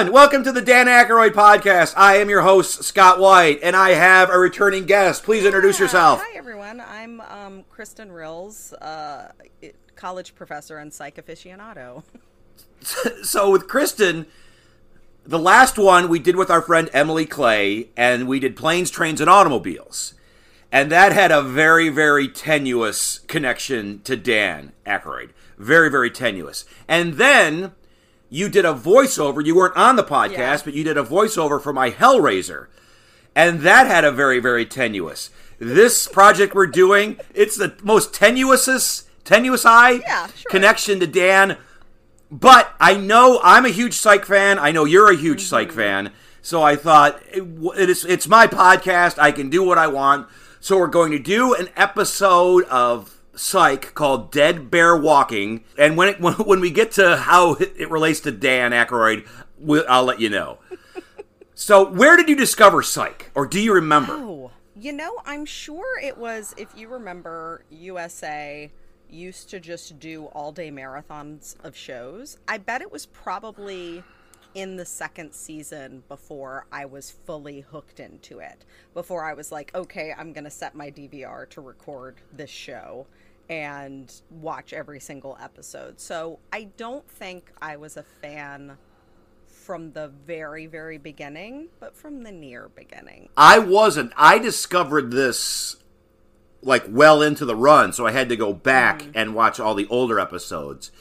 everyone! Welcome to the Dan Aykroyd podcast. I am your host, Scott White, and I have a returning guest. Please introduce Yeah. yourself. Hi, everyone. I'm um, Christin Rills, uh, college professor and psych aficionado. So, with Christin, the last one we did with our friend Emily Clay, and we did planes, trains, and automobiles. And that had a very, very tenuous connection to Dan Aykroyd. Very, very tenuous. And then you did a voiceover. You weren't on the podcast, Yeah. but you did a voiceover for my Hellraiser. And that had a very, very tenuous. This project we're doing, it's the most tenuousest, tenuous eye Yeah, sure. connection to Dan. But I know I'm a huge psych fan. I know you're a huge mm-hmm. psych fan. So I thought it, it is, it's my podcast. I can do what I want. So we're going to do an episode of Psych called Dead Bear Walking. And when it, when, when we get to how it relates to Dan Aykroyd, we'll, I'll let you know. so where did you discover Psych, or do you remember? Oh, you know, I'm sure it was, if you remember, USA used to just do all day marathons of shows. I bet it was probably in the second season before I was fully hooked into it. Before I was like, okay, I'm going to set my DVR to record this show and watch every single episode. So I don't think I was a fan from the very, very beginning, but from the near beginning. I wasn't. I discovered this like well into the run, so I had to go back mm-hmm. and watch all the older episodes.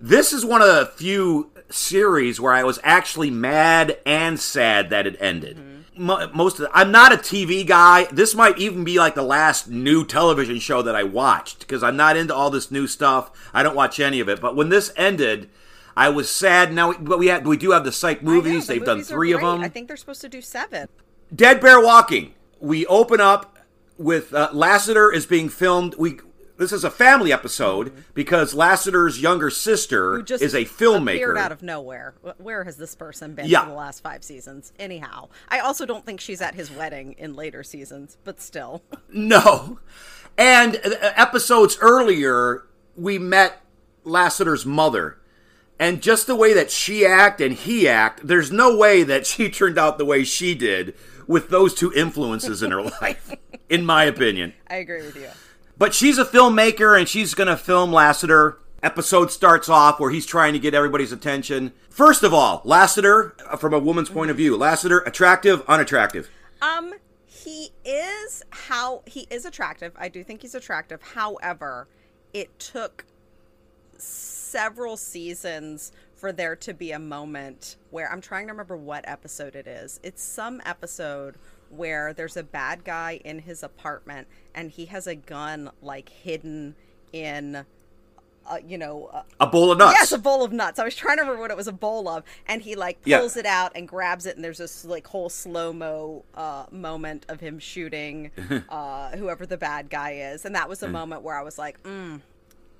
This is one of the few series where I was actually mad and sad that it ended. Mo- Most of the, I'm not a TV guy. This might even be like the last new television show that I watched because I'm not into all this new stuff. I don't watch any of it. But when this ended, I was sad. Now, but we have, we do have the psych I know, movies. the They've done movies are three of them. I think they're supposed to do seven. Dead Bear Walking. We open up with uh, Lassiter is being filmed. We this is a family episode because Lassiter's younger sister Who just is a appeared filmmaker. out of nowhere. Where has this person been Yeah. for the last five seasons? Anyhow, I also don't think she's at his wedding in later seasons, but still. no, and uh, episodes earlier we met Lassiter's mother. And just the way that she act and he act, there's no way that she turned out the way she did with those two influences in her life, in my opinion. I agree with you. But she's a filmmaker and she's going to film Lassiter. Episode starts off where he's trying to get everybody's attention. First of all, Lassiter, uh, from a woman's point of view, Lassiter, attractive, unattractive. Um, he is how he is attractive. I do think he's attractive. However, it took several seasons for there to be a moment where I'm trying to remember what episode it is. It's some episode where there's a bad guy in his apartment and he has a gun like hidden in uh, you know, uh, A bowl of nuts. Yes, a bowl of nuts. I was trying to remember what it was a bowl of, and he like Yeah. pulls it out and grabs it, and there's this like whole slow mo uh, moment of him shooting uh, whoever the bad guy is, and that was a moment where I was like, mm,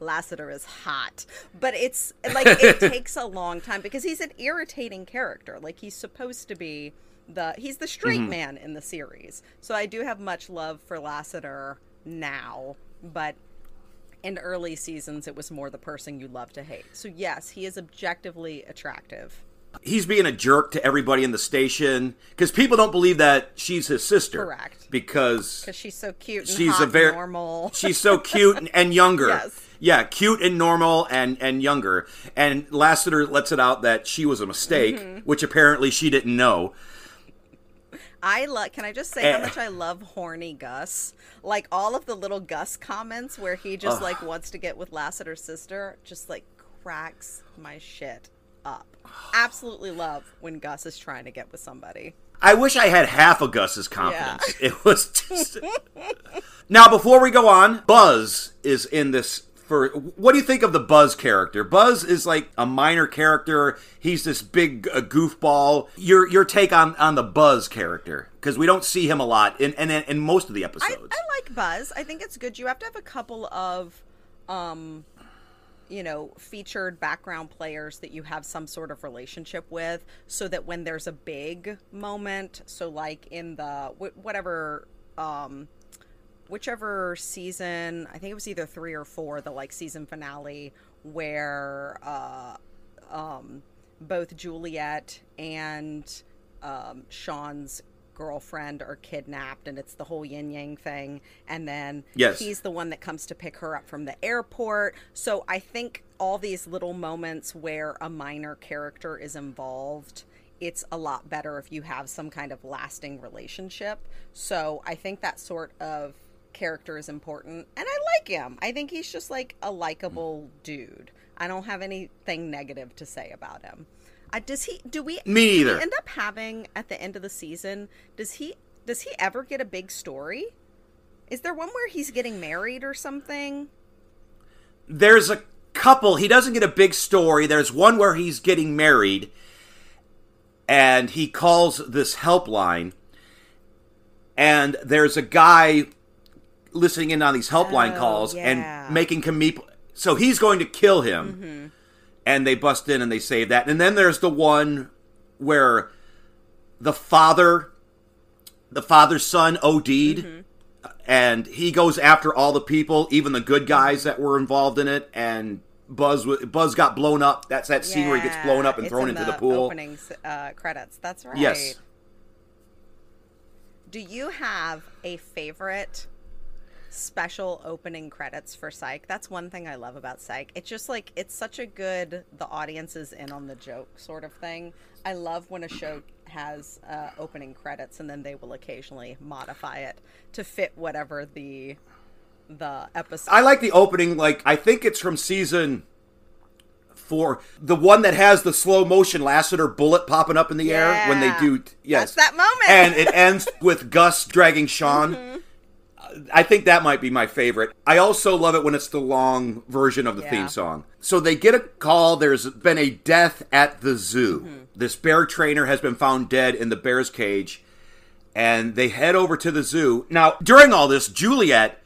Lassiter is hot, but it's like it takes a long time because he's an irritating character. Like he's supposed to be the he's the straight man in the series, so I do have much love for Lassiter now, but in early seasons it was more the person you love to hate. So yes, he is objectively attractive. he's being a jerk to everybody in the station because people don't believe that she's his sister. Correct. Because Because she's so cute and she's a very normal. she's so cute and, and younger. Yes. Yeah, cute and normal and and younger. And Lassiter lets it out that she was a mistake, Mm-hmm. which apparently she didn't know. I love. Can I just say how Eh. much I love horny Gus? Like all of the little Gus comments where he just like wants to get with Lassiter's sister, just like cracks my shit up. Absolutely love when Gus is trying to get with somebody. I wish I had half of Gus's confidence. It was just. now, before we go on, Buzz is in this. For what do you think of the Buzz character? Buzz is like a minor character. He's this big uh, goofball. Your your take on on the Buzz character because we don't see him a lot in in, in most of the episodes. I like Buzz. I think it's good. You have to have a couple of um you know, featured background players that you have some sort of relationship with so that when there's a big moment, so like in the whatever um whichever season, I think it was either 3 or 4, the like season finale where uh um both Juliet and um Sean's girlfriend are kidnapped and it's the whole yin yang thing. And then Yes. he's the one that comes to pick her up from the airport. So i think all these little moments where a minor character is involved it's a lot better if you have some kind of lasting relationship. So i think that sort of character is important and i like him i think he's just like a likable dude i don't have anything negative to say about him uh, does he do we Me either. end up having at the end of the season does he does he ever get a big story is there one where he's getting married or something There's a couple. He doesn't get a big story. There's one where he's getting married, and he calls this helpline, and there's a guy listening in on these helpline Oh, calls yeah. and making Kamip. So he's going to kill him, Mm-hmm. and they bust in and they save that. And then there's the one where the father, the father's son, OD'd Mm-hmm. and he goes after all the people, even the good guys that were involved in it. And Buzz, Buzz got blown up. That's that scene where he gets blown up and it's thrown in into the, pool. Opening uh, credits. That's right. Yes. Do you have a favorite special opening credits for Psych? That's one thing I love about Psych. It's just like it's such a good the audience is in on the joke sort of thing. I love when a show has uh, opening credits and then they will occasionally modify it to fit whatever the the episode. I like the opening. Like I think it's from season four, the one that has the slow motion Lassiter bullet popping up in the air when they do. Yes, That's that moment. and it ends with Gus dragging Sean. Mm-hmm. I think that might be my favorite. I also love it when it's the long version of the Yeah. theme song. So they get a call. There's been a death at the zoo. Mm-hmm. This bear trainer has been found dead in the bear's cage, and they head over to the zoo. Now, during all this, Juliet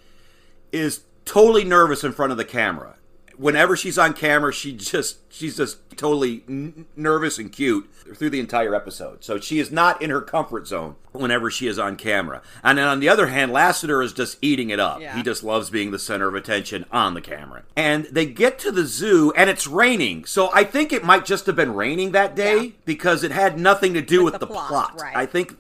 is totally nervous in front of the camera. Whenever she's on camera, she just she's just totally n- nervous and cute through the entire episode. So she is not in her comfort zone whenever she is on camera. And then on the other hand, Lassiter is just eating it up. Yeah. He just loves being the center of attention on the camera. And they get to the zoo and it's raining. So I think it might just have been raining that day Yeah. because it had nothing to do with, With the, the plot. plot, right. I think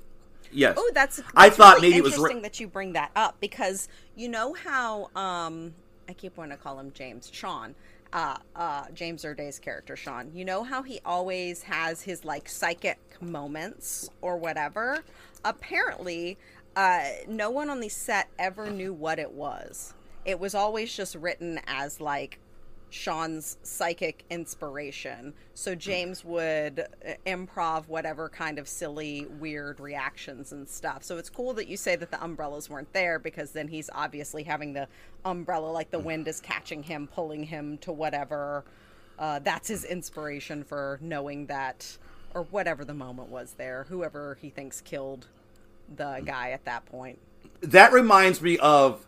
yes. Oh, that's, that's I thought really maybe it was interesting ra- that you bring that up because you know how um I keep wanting to call him James Sean. Uh, uh, James Roday's character Sean. You know how he always has his like psychic moments or whatever. Apparently, uh, no one on the set ever knew what it was. It was always just written as like Sean's psychic inspiration. So James would uh, improv whatever kind of silly, weird reactions and stuff. So it's cool that you say that the umbrellas weren't there because then he's obviously having the umbrella, like the wind is catching him, pulling him to whatever. Uh, that's his inspiration for knowing that, or whatever the moment was there, whoever he thinks killed the guy at that point. that reminds me of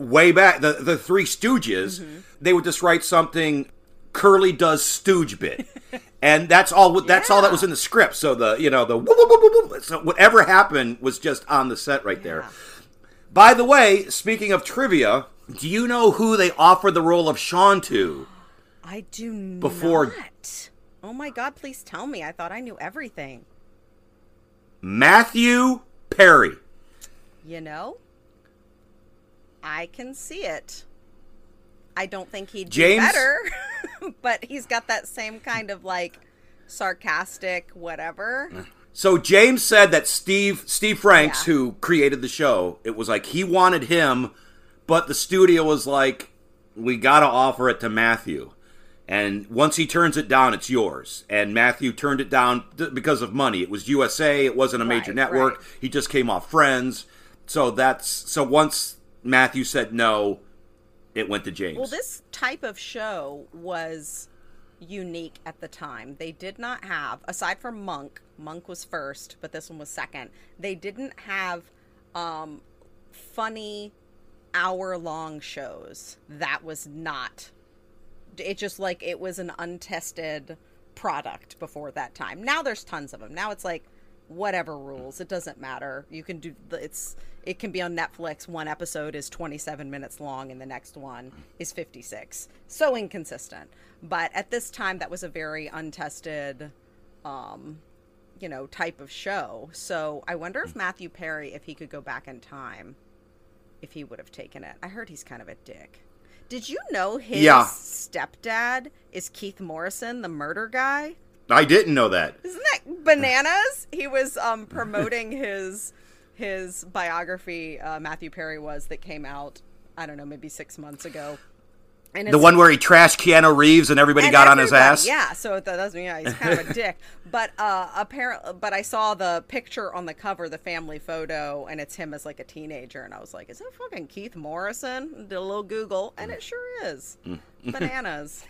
way back the the Three Stooges. Mm-hmm. They would just write something. Curly does stooge bit, and that's all. That's all that was in the script. So the you know the whoop, whoop, whoop, whoop, whoop. so whatever happened was just on the set right there. By the way, speaking of trivia, do you know who they offered the role of Sean to? I do Before- not. Oh my god, please tell me. I thought I knew everything. Matthew Perry. You know? I can see it. I don't think he'd James- better, but he's got that same kind of like sarcastic whatever. So James said that Steve Steve Franks, Yeah. who created the show, it was like he wanted him, but the studio was like, "We got to offer it to Matthew." And once he turns it down, it's yours. And Matthew turned it down because of money. It was USA. It wasn't a major Right, network. right. He just came off Friends. So that's so once Matthew said no, it went to James. Well, this type of show was unique at the time. They did not have, aside from Monk, Monk was first, but this one was second. They didn't have um, funny hour long shows. That was not It just like it was an untested product before that time. Now there's tons of them. Now it's like whatever rules, it doesn't matter. You can do it's it can be on Netflix. One episode is 27 minutes long and the next one is 56. So inconsistent. But at this time that was a very untested um you know, type of show. So I wonder if Matthew Perry, if he could go back in time, if he would have taken it. I heard he's kind of a dick. Did you know his Yeah. stepdad is Keith Morrison, the murder guy? I didn't know that. Isn't that bananas? he was um, promoting his his biography. Uh, Matthew Perry was that came out. I don't know, maybe six months ago. And The one where he trashed Keanu Reeves and everybody and got on his ass. Yeah, so that doesn't yeah, he's kind of a dick. But uh apparently but I saw the picture on the cover, the family photo, and it's him as like a teenager, and I was like, Is that fucking Keith Morrison? Did a little Google, and it sure is. Bananas.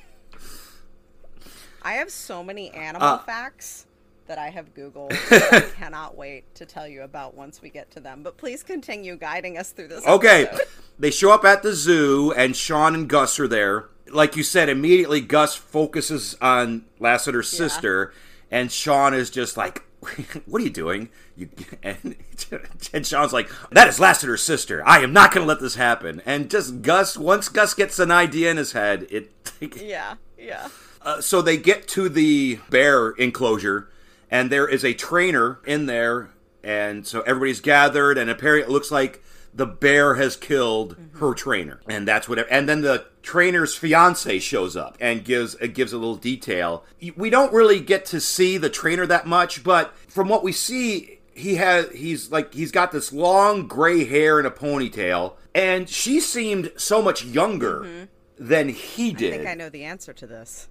I have so many animal Uh, facts that I have Googled that I cannot wait to tell you about once we get to them. But please continue guiding us through this. Okay, episode. they show up at the zoo, and Sean and Gus are there. Like you said, immediately Gus focuses on Lassiter's sister, and Sean is just like, "What are you doing?" You and, and Sean's like, "That is Lassiter's sister. I am not going to let this happen." And just Gus, once Gus gets an idea in his head, it. Yeah, yeah. Uh, so they get to the bear enclosure, and there is a trainer in there, and so everybody's gathered, and apparently it looks like the bear has killed her trainer, and that's what. And then the trainer's fiance shows up and gives gives a little detail. We don't really get to see the trainer that much, but from what we see. He has he's like he's got this long gray hair and a ponytail, and she seemed so much younger mm-hmm. than he did. I think I know the answer to this.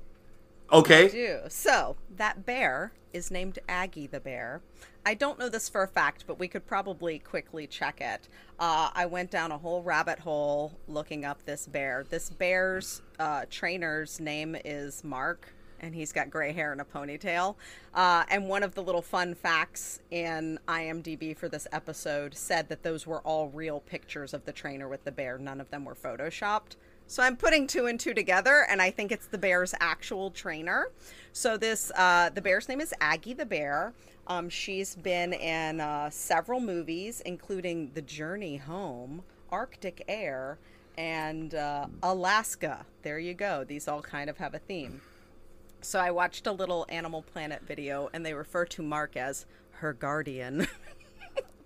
Okay. do. So that bear is named Aggie the bear. I don't know this for a fact, but we could probably quickly check it. Uh, I went down a whole rabbit hole looking up this bear. This bear's uh, trainer's name is Mark, and he's got gray hair and a ponytail. Uh, and one of the little fun facts in IMDb for this episode said that those were all real pictures of the trainer with the bear. None of them were photoshopped. So I'm putting two and two together, and I think it's the bear's actual trainer. So this, uh, the bear's name is Aggie the bear. Um, she's been in uh, several movies, including The Journey Home, Arctic Air, and uh, Alaska. There you go. These all kind of have a theme. So I watched a little Animal Planet video, and they refer to Mark as her guardian.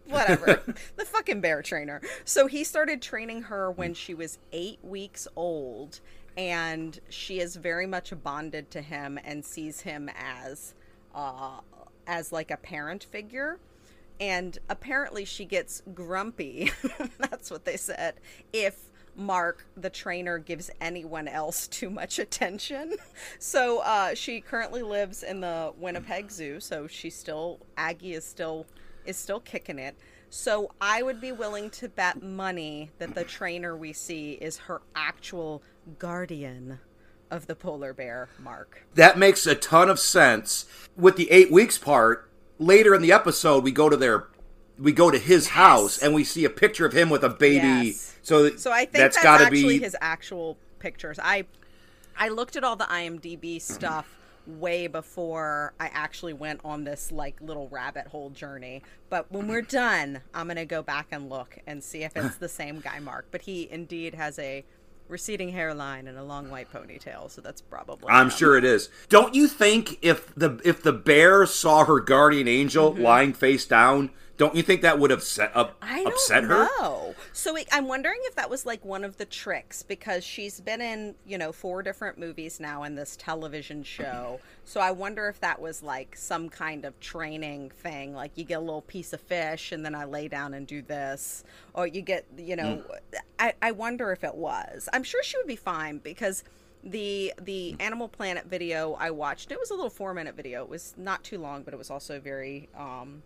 Whatever. the fucking bear trainer. So he started training her when she was eight weeks old, and she is very much bonded to him and sees him as, uh, as like a parent figure. And apparently, she gets grumpy. That's what they said. If Mark, the trainer, gives anyone else too much attention. So uh, she currently lives in the Winnipeg Zoo. So she's still Aggie is still is still kicking it. So I would be willing to bet money that the trainer we see is her actual guardian of the polar bear, Mark. That makes a ton of sense. With the eight weeks part, later in the episode, we go to their, we go to his house and we see a picture of him with a baby. Yes. So, So I think that's that's, got to actually be his actual pictures. I I looked at all the IMDb stuff way before I actually went on this like little rabbit hole journey. But when we're done, I'm gonna go back and look and see if it's the same guy Mark. But he indeed has a receding hairline and a long white ponytail, so that's probably I'm him. sure it is. Don't you think if the if the bear saw her guardian angel mm-hmm. lying face down, don't you think that would have set up. I don't upset her? know. So it, I'm wondering if that was like one of the tricks because she's been in, you know, four different movies now in this television show. So I wonder if that was like some kind of training thing. Like you get a little piece of fish and then I lay down and do this. Or you get, you know, I, I wonder if it was. I'm sure she would be fine because the the Animal Planet video I watched, it was a little four minute video. It was not too long, but it was also very um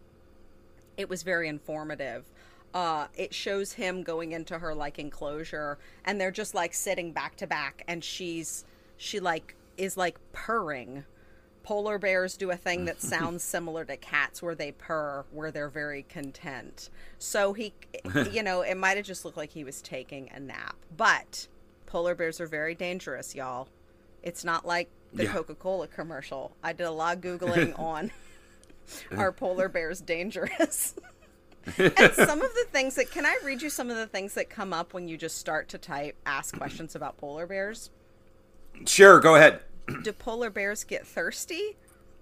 it was very informative. Uh, it shows him going into her like enclosure, and they're just like sitting back to back, and she's she like is like purring. Polar bears do a thing that sounds similar to cats, where they purr, where they're very content. So he, you know, it might have just looked like he was taking a nap. But polar bears are very dangerous, y'all. It's not like the Yeah. Coca Cola commercial. I did a lot of Googling on are polar bears dangerous? and some of the things that, can I read you some of the things that come up when you just start to type, ask questions about polar bears? Sure, go ahead. Do polar bears get thirsty?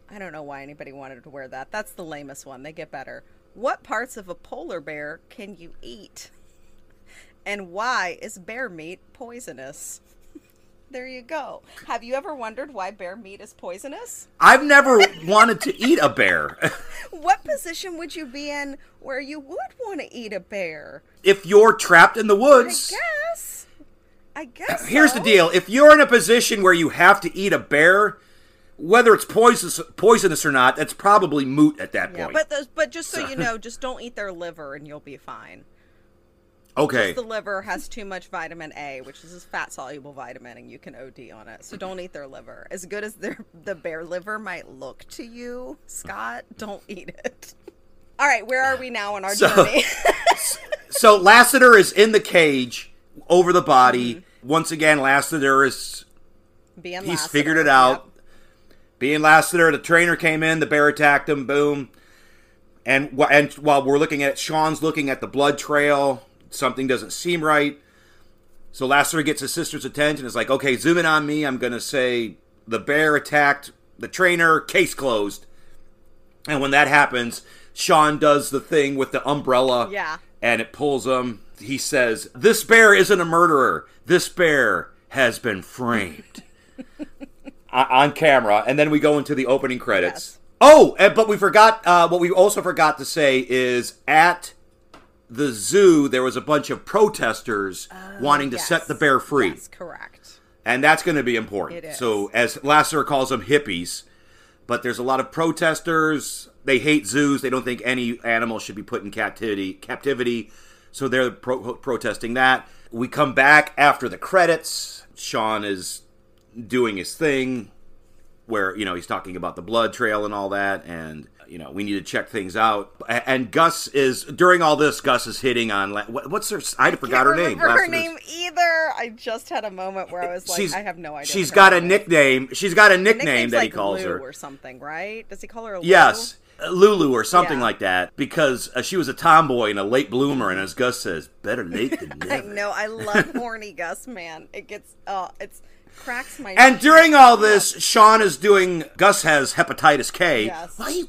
I don't know why anybody wanted to wear that. That's the lamest one. They get better. What parts of a polar bear can you eat? And why is bear meat poisonous? There you go. Have you ever wondered why bear meat is poisonous? I've never wanted to eat a bear. What position would you be in where you would want to eat a bear? if you're trapped in the woods. I guess. I guess. Uh, here's the deal: if you're in a position where you have to eat a bear, whether it's poisonous, poisonous or not, that's probably moot at that Yeah, point. but those, but just so you know, just don't eat their liver and you'll be fine. Okay, The liver has too much vitamin A, which is a fat soluble vitamin, and you can OD on it. So don't eat their liver. As good as their the bear liver might look to you, Scott, don't eat it. All right, where are we now on our So- journey? so Lassiter is in the cage over the body. Mm-hmm. Once again, Lassiter is Being he's Lassiter, figured it yep. out. Being Lassiter, the trainer came in, the bear attacked him, boom. And and while we're looking at Sean's looking at the blood trail, something doesn't seem right. So Lassiter gets his sister's attention. It's like, okay, zoom in on me. I'm gonna say the bear attacked the trainer. Case closed. And when that happens, Sean does the thing with the umbrella. Yeah. And it pulls him. He says, "This bear isn't a murderer. This bear has been framed." On camera, and then we go into the opening credits. Yes. Oh, but we forgot. Uh, what we also forgot to say is at the zoo there was a bunch of protesters oh, wanting to Oh, Yes. set the bear free, Yes, correct. and that's going to be important. It is. So, as Lasser calls them hippies, but there's a lot of protesters. They hate zoos. They don't think any animal should be put in captivity. Captivity. So they're pro- protesting that. We come back after the credits. Sean is doing his thing where you know he's talking about the blood trail and all that and you know we need to check things out and gus is during all this gus is hitting on what's her i forgot her name her name either. I just had a moment where I was like, she's I have no idea. she's got a nickname she's got a nickname that he like calls Lou her or something, right? Does he call her Lou? yes lulu or something Yeah. like that because uh, she was a tomboy and a late bloomer and as gus says better late than never. I know. I love horny Gus, man. It gets, uh, it's cracks my. and during all this sean is doing gus has hepatitis k Yes. why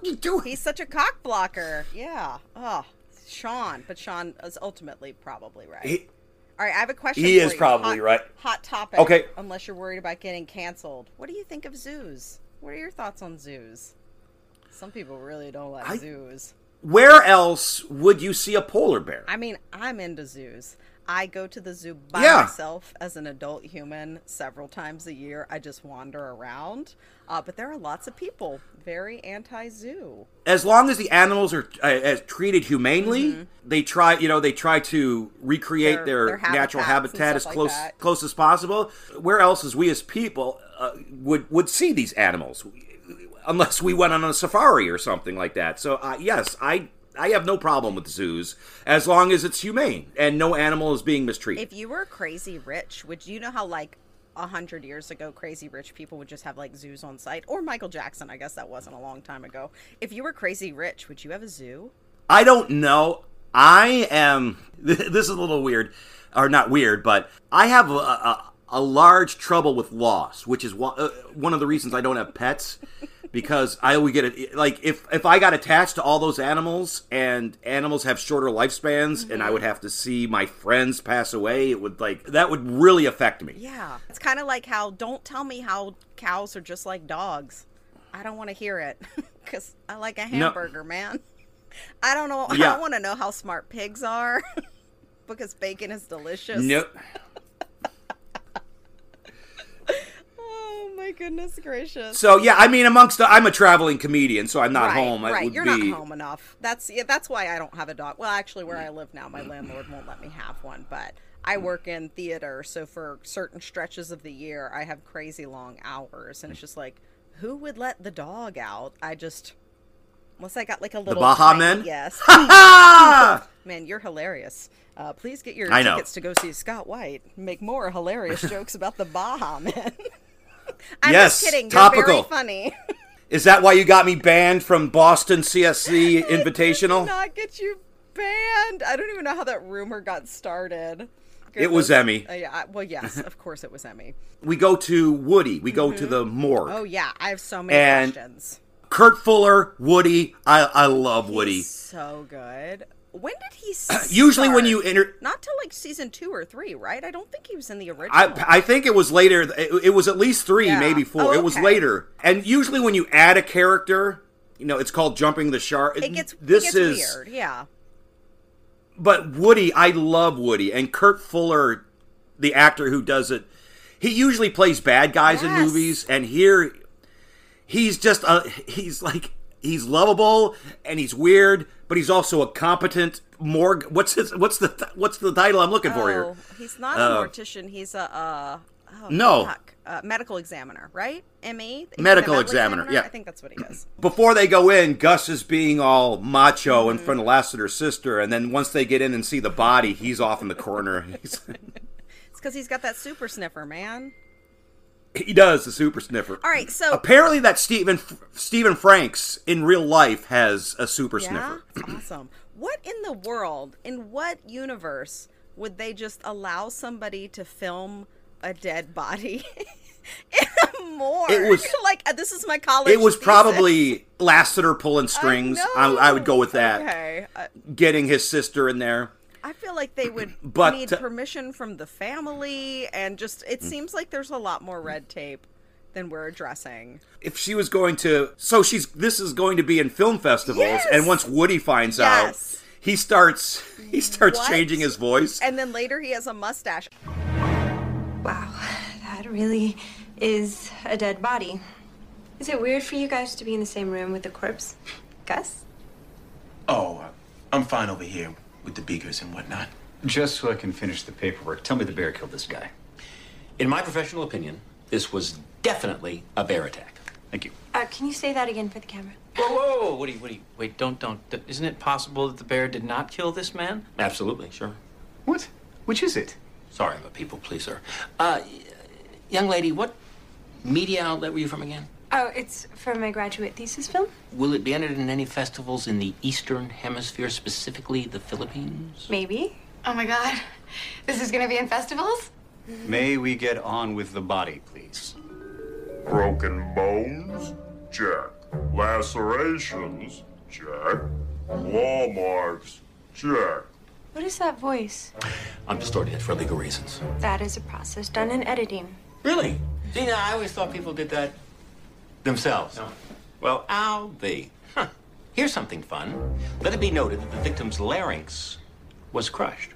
what are you doing he's such a cock blocker. Yeah. Oh, Sean, but Sean is ultimately probably right. He- All right, I have a question. He is you. probably Hot- right. Hot topic. Okay. Unless you're worried about getting canceled. What do you think of zoos? What are your thoughts on zoos? Some people really don't like I- zoos. where else would you see a polar bear I mean, I'm into zoos. I go to the zoo by Yeah. myself as an adult human several times a year. I just wander around. Uh, but there are lots of people very anti zoo. as long as the animals are uh, as treated humanely, they try. You know, they try to recreate Mm-hmm. Their- their, their natural habitat as stuff like close close as possible. Where else as we as people uh, would would see these animals, unless we went on a safari or something like that. So uh, yes, I. I have no problem with zoos as long as it's humane and no animal is being mistreated. If you were crazy rich, would you know how like a hundred years ago, crazy rich people would just have like zoos on site, or Michael Jackson? I guess that wasn't a long time ago. If you were crazy rich, would you have a zoo? I don't know. I am. This is a little weird, or not weird, but I have a, a, a large trouble with loss, which is one, uh, one of the reasons I don't have pets. Because I would get it like if if I got attached to all those animals and animals have shorter lifespans and I would mm-hmm. have to see my friends pass away, it would like that would really affect me. Yeah, it's kind of like how don't tell me how cows are just like dogs. I don't want to hear it because I like a hamburger, man. I don't know. I Yeah. don't want to know how smart pigs are because bacon is delicious. No, Oh my goodness gracious. so yeah, I mean, amongst the, I'm a traveling comedian, so I'm not right, home. It Right, would you're be, not home enough. That's yeah, that's why I don't have a dog. Well, actually, where I live now, my landlord won't let me have one. But I work in theater, so for certain stretches of the year, I have crazy long hours, and it's just like, who would let the dog out? I just, unless I got like a little Baja tiny- Men? Yes, man, you're hilarious. Uh, please get your I know. tickets to go see Scott White. Make more hilarious jokes about the Baha Men. I'm Yes, just kidding. topical. Funny. Is that why you got me banned from Boston CSC Invitational? I not get you banned. I don't even know how that rumor got started. It was Emmy. Uh, yeah. Well, yes, of course it was Emmy. We go to Woody. We go to the morgue. Oh yeah, I have so many And- questions. Kurt Fuller, Woody. I I love Woody. He's so good. When did he? Start? Usually when you enter, not till like season two or three, right? I don't think he was in the original. I I think it was later. It, it was at least three, Yeah. maybe four. Oh, It was later. And usually when you add a character, you know, it's called jumping the shark. it gets this it gets is weird. Yeah. but Woody, I love Woody and Kurt Fuller, the actor who does it. He usually plays bad guys in movies, and here he's just a he's like he's lovable and he's weird, but he's also a competent morgue. What's his what's the what's the title I'm looking for here? Oh, he's not Uh, a mortician. He's a uh, oh, No. Uh, medical examiner, right? Me. Medical examiner, yeah. I think that's what he is. Before they go in, Gus is being all macho Mm-hmm. in front of Lassiter's sister, and then once they get in and see the body, he's off in the corner. It's because he's got that super sniffer, man. He does the super sniffer. All right, so Apparently, that Stephen Stephen Franks in real life has a super yeah, sniffer. awesome. What in the world? In what universe would they just allow somebody to film a dead body in a morgue? It was- like uh, this is my college. It was thesis. probably Lassiter pulling strings. I, I would go with that. Okay. Uh, Getting his sister in there. I feel like they would But, need permission from the family, and just it Mm. seems like there's a lot more red tape than we're addressing. If she was going to, so she's this is going to be in film festivals, Yes! and once Woody finds Yes. out, he starts he starts What? changing his voice. And then later he has a mustache. Wow, that really is a dead body. Is it weird for you guys to be in the same room with the corpse? Gus? Oh, I'm fine over here with the beakers and whatnot. Just so I can finish the paperwork, tell me the bear killed this guy. In my professional opinion, this was definitely a bear attack. Thank you. Uh, can you say that again for the camera? Whoa, whoa, whoa, Woody, Woody, wait, don't, don't. Isn't it possible that the bear did not kill this man? Absolutely, sure. What? Which is it? Sorry, I'm a people pleaser. Sir. Uh, young lady, what media outlet were you from again? Oh, it's for my graduate thesis film? Will it be entered in any festivals in the Eastern Hemisphere, specifically the Philippines? Maybe. Oh my god. This is gonna be in festivals? May we get on with the body, please? Broken bones? Check. Lacerations? Check. Claw marks? Check. What is that voice? I'm distorting it for legal reasons. That is a process done in editing. Really? See, I always thought people did that themselves. No. Well, I'll be. Huh. Here's something fun. Let it be noted that the victim's larynx was crushed.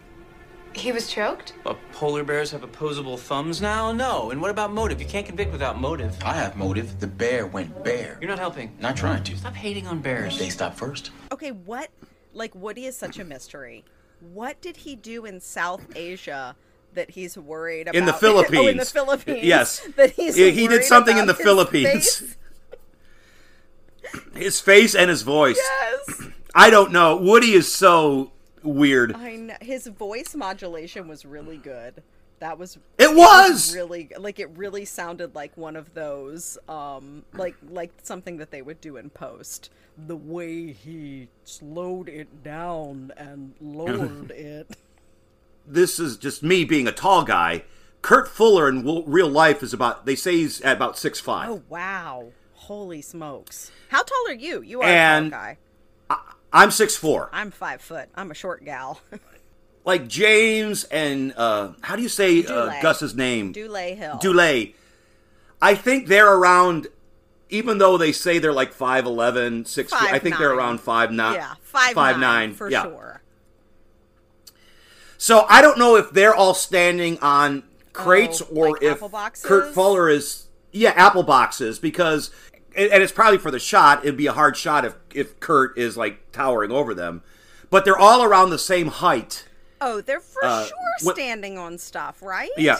He was choked? But polar bears have opposable thumbs now? No. And what about motive? You can't convict without motive. I have motive. The bear went bare. You're not helping. Not trying to. Stop hating on bears. They stop first. Okay, what? Like Woody is such a mystery. What did he do in South Asia that he's worried about? In the oh, in the Philippines. Philippines. Yes. That he's He- did something in the Philippines. face? His face and his voice. Yes. I don't know. Woody is so weird. I know. His voice modulation was really good. That was It was. really like it really sounded like one of those um like like something that they would do in post. The way he slowed it down and lowered it. This is just me being a tall guy. Kurt Fuller in real life is about. They say he's at about six five. Oh wow. Holy smokes. How tall are you? You are And- a tall guy. I'm six four. I'm five foot. I'm a short gal. Like James and uh, how do you say uh, Gus's name? Dulé Hill. Dulé. I think they're around. Even though they say they're like 5'11", 6 feet, I think they're around five nine. Yeah, five, five nine, nine, for yeah. sure. So I don't know if they're all standing on crates Oh, or like if? Kurt Fuller is yeah apple boxes because and it's probably for the shot. It'd be a hard shot if if Kurt is like towering over them, but they're all around the same height. Oh, they're for Uh, sure what- standing on stuff, right? Yeah.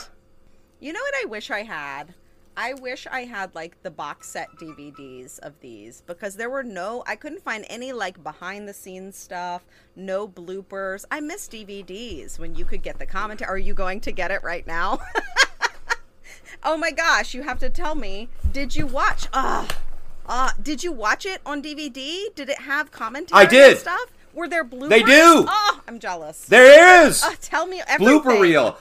You know what I wish I had? I wish I had like the box set DVDs of these because there were no, I couldn't find any like behind the scenes stuff, no bloopers. I miss DVDs when you could get the commentary. Are you going to get it right now? Oh my gosh, you have to tell me. Did you watch? Ah, uh, did you watch it on DVD? Did it have commentary? I did. And stuff. Were there bloopers? They do. Oh, I'm jealous. There is Oh, tell me everything. blooper reel.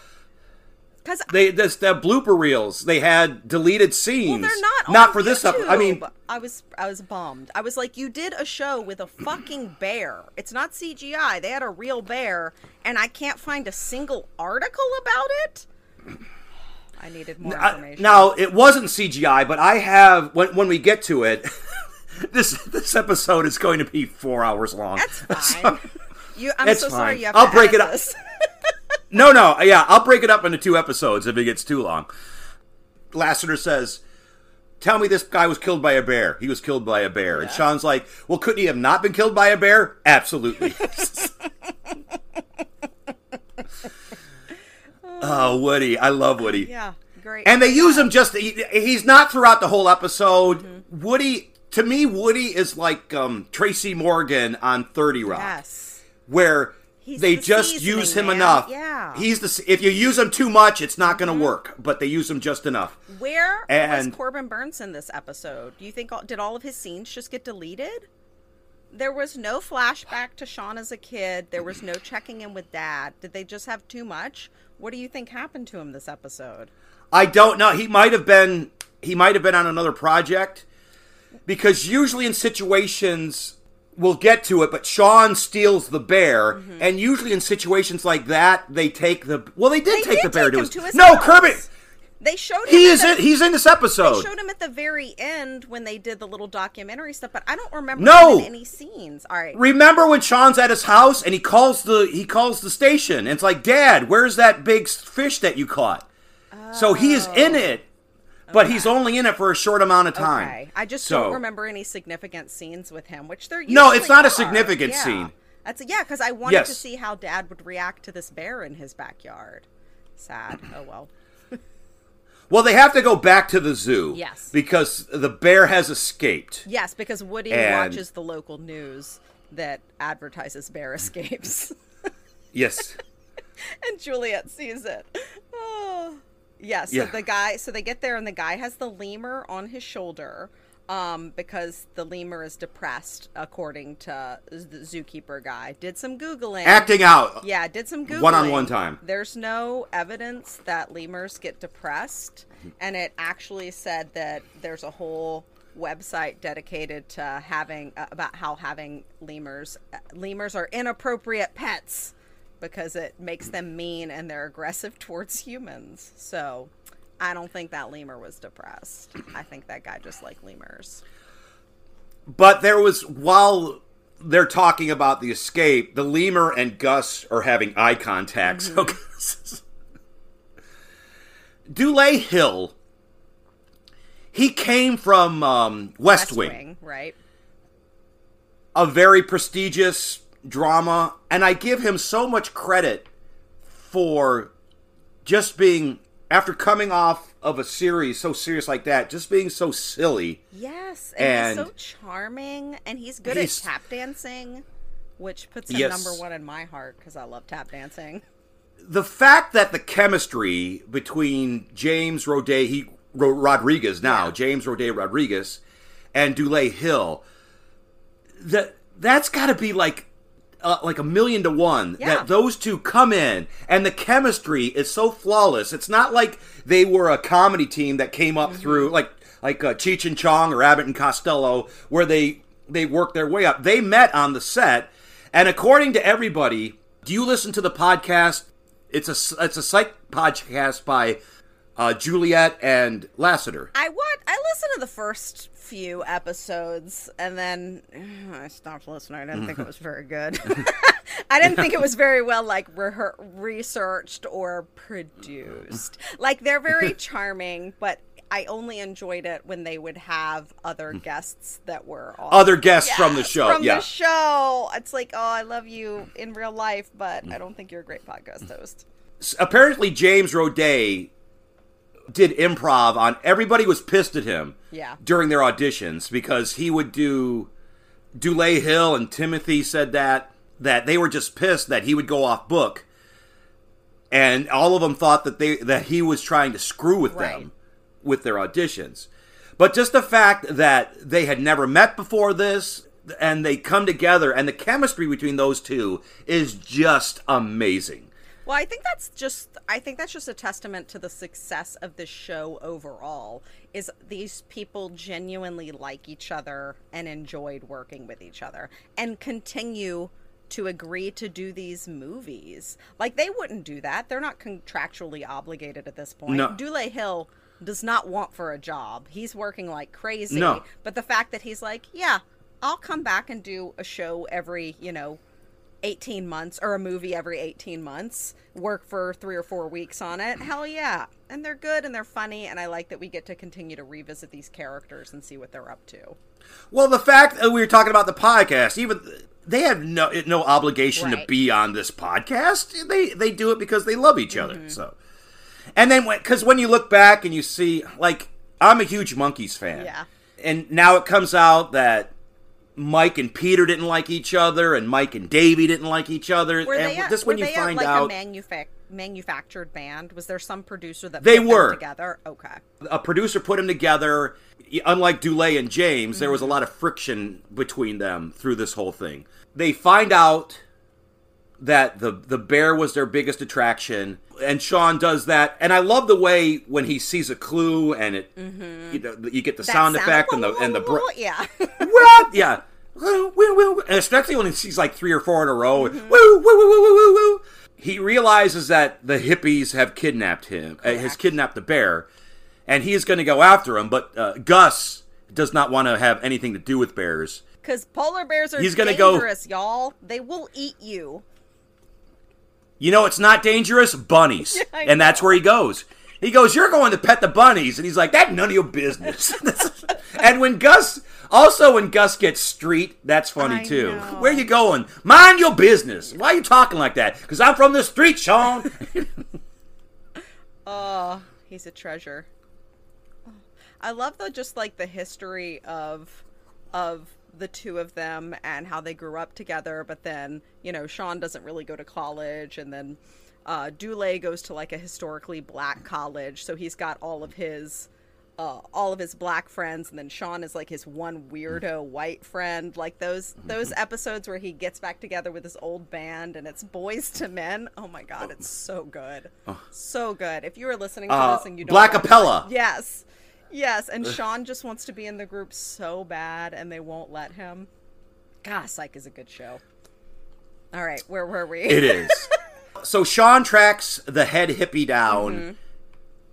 Because They this the blooper reels. They had deleted scenes. well, they're not. not for this. Up, I mean, I was I was bummed. I was like, you did a show with a fucking bear. It's not CGI. They had a real bear, and I can't find a single article about it. I needed more information. now it wasn't CGI, but I have when when we get to it. this this episode is going to be four hours long. That's fine. you, I'm so sorry. You have I'll break it up. No, no, yeah, I'll break it up into two episodes if it gets too long. Lassiter says, "Tell me this guy was killed by a bear. He was killed by a bear." And Sean's like, "Well, couldn't he have not been killed by a bear?" Absolutely. oh, Woody, I love Woody. yeah, great. And they use him just he, he's not throughout the whole episode. Mm-hmm. Woody to me Woody is like um Tracy Morgan on 30 Rock yes. where He's they the just use him man. enough. Yeah. Mm-hmm. He's the if you use him too much, it's not going to work. But they use him just enough. Where And- was Corbin Bernsen in this episode? Do you think all, did all of his scenes just get deleted? There was no flashback to Sean as a kid. There was no checking in with dad. Did they just have too much? What do you think happened to him this episode? I don't know. He might have been he might have been on another project because usually in situations we'll get to it, but Sean steals the bear, Mm-hmm. and usually in situations like that, they take the well, they did They take did the bear take to his, his no house. Kirby. They showed him. He is the- in, he's in this episode. They showed him at the very end when they did the little documentary stuff, but I don't remember No. him in any scenes. All right. Remember when Sean's at his house and he calls the he calls the station and it's like, "Dad, where's that big fish that you caught?" So he is in it, but he's only in it for a short amount of time. Okay. I just So- don't remember any significant scenes with him, which there No, it's not a significant Yeah. scene. That's yeah, because I wanted to see how Dad would react to this bear in his backyard. Sad. Oh well. Well, they have to go back to the zoo. Yes. Because the bear has escaped. Yes, because Woody And- watches the local news that advertises bear escapes, Yes. and Juliet sees it. Yeah, so Yeah. the guy, so they get there, and the guy has the lemur on his shoulder, um, because the lemur is depressed, according to the zookeeper guy. Did some googling, Acting out. Yeah, did some googling. One-on-one time. There's no evidence that lemurs get depressed, and it actually said that there's a whole website dedicated to having uh, about how having lemurs uh, lemurs are inappropriate pets because it makes them mean and they're aggressive towards humans. So, I don't think that lemur was depressed. I think that guy just liked lemurs. But there was while they're talking about the escape, the lemur and Gus are having eye contact. So Mm-hmm. Dulé Hill, he came from um, West, Wing, right? a very prestigious drama, and I give him so much credit for just being after coming off of a series so serious like that, just being so silly. Yes, and, he's so charming, and he's good He's- at tap dancing, which puts him Yes. number one in my heart because I love tap dancing. the fact that the chemistry between James Roday he Rodriguez now James Roday Rodriguez and Dulé Hill that that's got to be like uh, like a million to one Yeah. that those two come in and the chemistry is so flawless. It's not like they were a comedy team that came up Mm-hmm. through like like uh, Cheech and Chong or Abbott and Costello where they they worked their way up. They met on the set, and according to everybody, do you listen to the podcast? It's a it's a psych podcast by uh, Juliet and Lassiter. I what I listened to the first few episodes and then I stopped listening. I didn't think it was very good. I didn't think it was very well like rehe researched or produced. Like they're very charming, but I only enjoyed it when they would have other hmm. guests that were on. Other guests from the show, From yeah. the show. It's like, oh, I love you in real life, but hmm. I don't think you're a great podcast hmm. host. Apparently, James Roday did improv on everybody was pissed at him Yeah. during their auditions because he would do Dulé Hill and Timothy said that that they were just pissed that he would go off book and all of them thought that they that he was trying to screw with Right. them with their auditions. But just the fact that they had never met before this and they come together and the chemistry between those two is just amazing. Well, I think that's just I think that's just a testament to the success of the show overall. Is these people genuinely like each other and enjoyed working with each other and continue to agree to do these movies. Like they wouldn't do that. They're not contractually obligated at this point. No. Dule Hill does not want for a job. He's working like crazy. No. But the fact that he's like, yeah, I'll come back and do a show every, you know, 18 months or a movie every 18 months, work for three or four weeks on it. Hell yeah. And they're good and they're funny. And I like that we get to continue to revisit these characters and see what they're up to. Well, the fact that we were talking about the podcast, even they have no no obligation to be on this podcast. They they do it because they love each other. Mm-hmm. So, and then because when you look back and you see, like, I'm a huge Monkees fan. Yeah. And now it comes out that Mike and Peter didn't like each other, and Mike and Davey didn't like each other. Were and they, a- this were when you find like a manufac- manufactured band? Was there some producer that They put them were. together? Okay. a producer put them together. Unlike Dulé and James, there was a Mm-hmm. lot of friction between them through this whole thing. They find out that the the bear was their biggest attraction, and Sean does that. And I love the way when he sees a clue and it, you know, you get the Mm-hmm. That sound effect and the and the br- yeah. what? Yeah. Woo, woo, woo. And especially when he sees like three or four in a row. Mm-hmm. Woo, woo, woo, woo, woo, woo. He realizes that the hippies have kidnapped him, uh, has kidnapped the bear, and he is going to go after him. But uh, Gus does not want to have anything to do with bears. Because polar bears are He's gonna go- dangerous, y'all. They will eat you. You know, it's not dangerous, bunnies. Yeah, and that's where he goes. He goes, You're going to pet the bunnies. And he's like, That's none of your business. and when Gus, also when Gus gets street, that's funny I too. know. Where you going? Mind your business. Why are you talking like that? Because I'm from the street, Sean. Oh, he's a treasure. I love the just like the history of of the two of them and how they grew up together, but then, you know, Sean doesn't really go to college and then uh Dule goes to like a historically black college, so he's got all of his uh, all of his black friends, and then Sean is like his one weirdo white friend. Like those those episodes where he gets back together with his old band, and it's Boyz II Men. Oh my god, it's so good, so good. If you are listening to Uh, this and you don't Blackapella. yes, yes, and Sean just wants to be in the group so bad, and they won't let him. God, Psych is a good show. All right, where were we? it is. So Sean tracks the head hippie down Mm-hmm.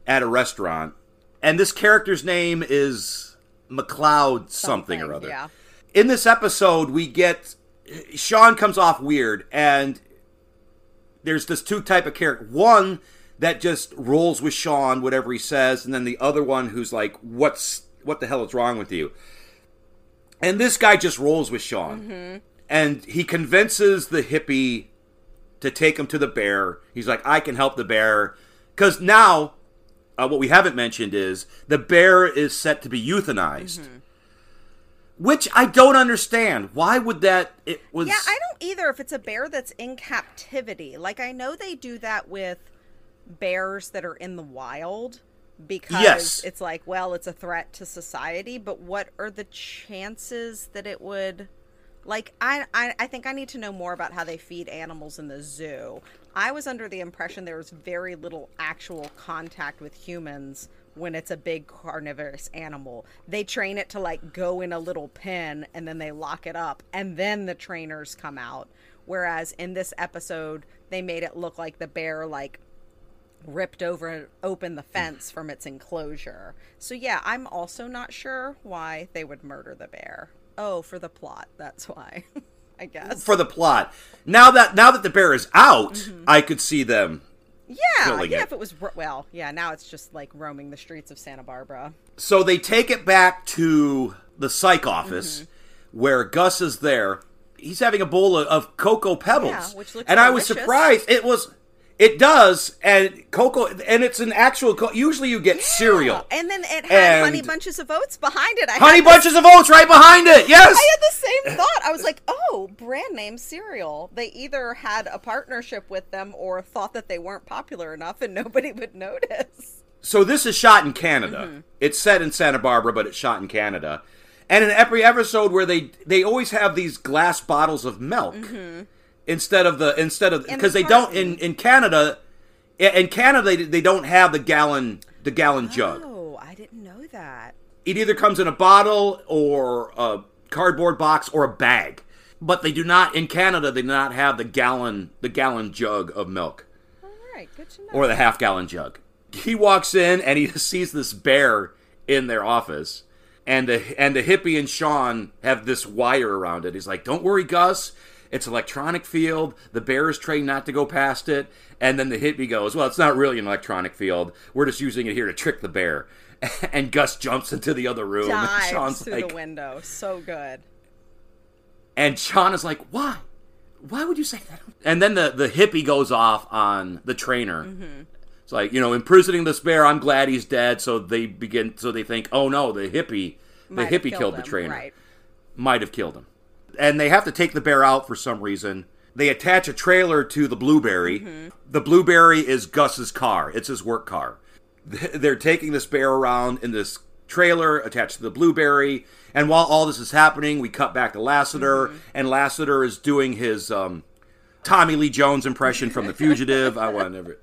at a restaurant. And this character's name is McLeod something, or other. Yeah. in this episode we get Sean comes off weird and there's this two type of character one that just rolls with Sean whatever he says and then the other one who's like what's what the hell is wrong with you and this guy just rolls with Sean and he convinces the hippie to take him to the bear he's like I can help the bear cuz now uh, what we haven't mentioned is the bear is set to be euthanized which I don't understand. Why would that? It was. Yeah, I don't either if it's a bear that's in captivity. Like I know they do that with bears that are in the wild because Yes. it's like, well, it's a threat to society, but what are the chances that it would like I, I I think I need to know more about how they feed animals in the zoo. I was under the impression there was very little actual contact with humans when it's a big carnivorous animal. They train it to like go in a little pen and then they lock it up and then the trainers come out. Whereas in this episode, they made it look like the bear like ripped over open the fence from its enclosure. So yeah, I'm also not sure why they would murder the bear. Oh, for the plot. That's why. I guess. for the plot. Now that now that the bear is out, I could see them. yeah, yeah, it. if it was well, yeah, now it's just like roaming the streets of Santa Barbara. So they take it back to the psych office Mm-hmm. where Gus is there. He's having a bowl of, of cocoa pebbles, Yeah, which looks and I was surprised. It was. It does, and cocoa, and it's an actual. Co- usually, you get cereal. And then it had honey bunches of oats behind it. I Honey bunches of oats right behind it. Yes. I had the same thought. I was like, oh, brand name cereal. They either had a partnership with them or thought that they weren't popular enough and nobody would notice. So this is shot in Canada. Mm-hmm. It's set in Santa Barbara, but it's shot in Canada. And in every episode where they they always have these glass bottles of milk instead of the instead of. Because the they don't in in Canada in Canada they, they don't have the gallon the gallon jug. Oh, I didn't know that. It either comes in a bottle or a cardboard box or a bag. But they do not in Canada they do not have the gallon the gallon jug of milk All right, good to know. or the half gallon jug. He walks in and he sees this bear in their office, and the and the hippie and Sean have this wire around it. He's like, "Don't worry, Gus. It's electronic field. The bear is trained not to go past it." And then the hippie goes, "Well, it's not really an electronic field. We're just using it here to trick the bear." And Gus jumps into the other room. Dives Sean's through like, the window. So good. and Sean is like, "Why? Why would you say that?" And then the the hippie goes off on the trainer. Mm-hmm. It's like you know, imprisoning this bear. I'm glad he's dead. So they begin. So they think, "Oh no, the hippie, the Might hippie killed, the trainer. Right. Might have killed him." And they have to take the bear out for some reason. They attach a trailer to the blueberry. Mm-hmm. The blueberry is Gus's car. It's his work car. They're taking this bear around in this trailer attached to the blueberry. And while all this is happening, we cut back to Lassiter, and Lassiter is doing his um, Tommy Lee Jones impression from The Fugitive. I want never.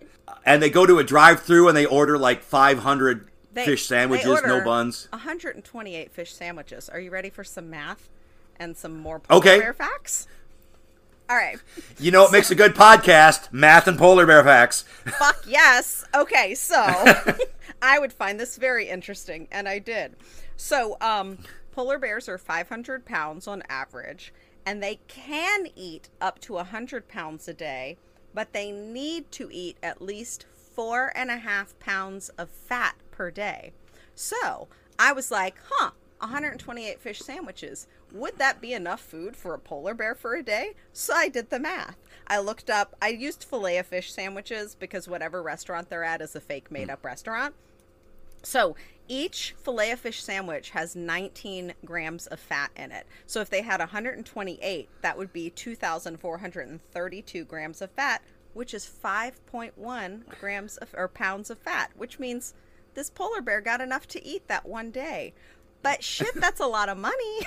And they go to a drive-through and they order like 500 They- fish sandwiches, no buns. 128 fish sandwiches. Are you ready for some math and some more polar Okay. bear facts? All right. You know, it makes a good podcast: math and polar bear facts. Fuck yes. Okay, so I would find this very interesting, and I did. So, um, polar bears are 500 pounds on average, and they can eat up to 100 pounds a day, but they need to eat at least four and a half pounds of fat per day. So, I was like, huh, 128 fish sandwiches. Would that be enough food for a polar bear for a day? So I did the math. I looked up, I used filet of fish sandwiches because whatever restaurant they're at is a fake made up restaurant. So each filet of fish sandwich has 19 grams of fat in it. So if they had 128, that would be 2,432 grams of fat, which is 5.1 grams of, or pounds of fat, which means this polar bear got enough to eat that one day. But shit, that's a lot of money.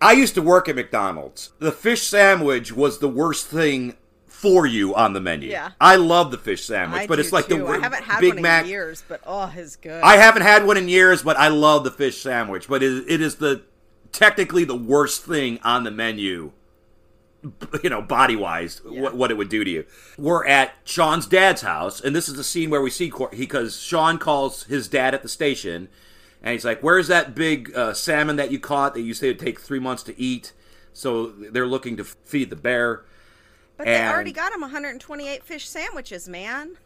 I used to work at McDonald's. The fish sandwich was the worst thing for you on the menu. Yeah. I love the fish sandwich, I but it's like too. the I haven't had Big one Mac. in years, but oh, it's good. I haven't had one in years, but I love the fish sandwich. But it, it is the technically the worst thing on the menu. You know, body wise, what, what it would do to you. We're at Sean's dad's house, and this is the scene where we see Cor- because Sean calls his dad at the station, and he's like, "Where's that big uh, salmon that you caught that you say would take three months to eat?" So they're looking to feed the bear. But they already got him 128 fish sandwiches, man.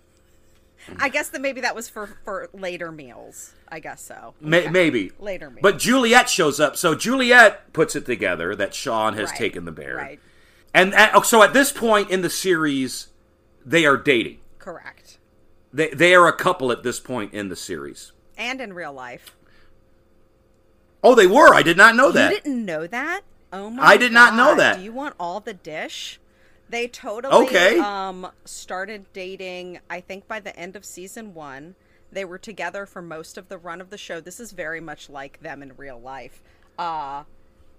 I guess that maybe that was for for later meals. I guess so. Okay. maybe later meals. But Juliet shows up, so Juliet puts it together that Sean has Right, taken the bear. Right. And at, so at this point in the series, they are dating. Correct. They they are a couple at this point in the series. And in real life. Oh, they were. I did not know that. You didn't know that? Oh my I did not know that. Do you want all the dish? They totally Okay. um started dating I think by the end of season 1. They were together for most of the run of the show. This is very much like them in real life. Uh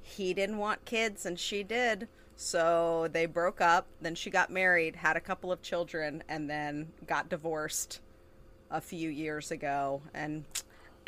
he didn't want kids and she did. So they broke up, then she got married, had a couple of children and then got divorced a few years ago and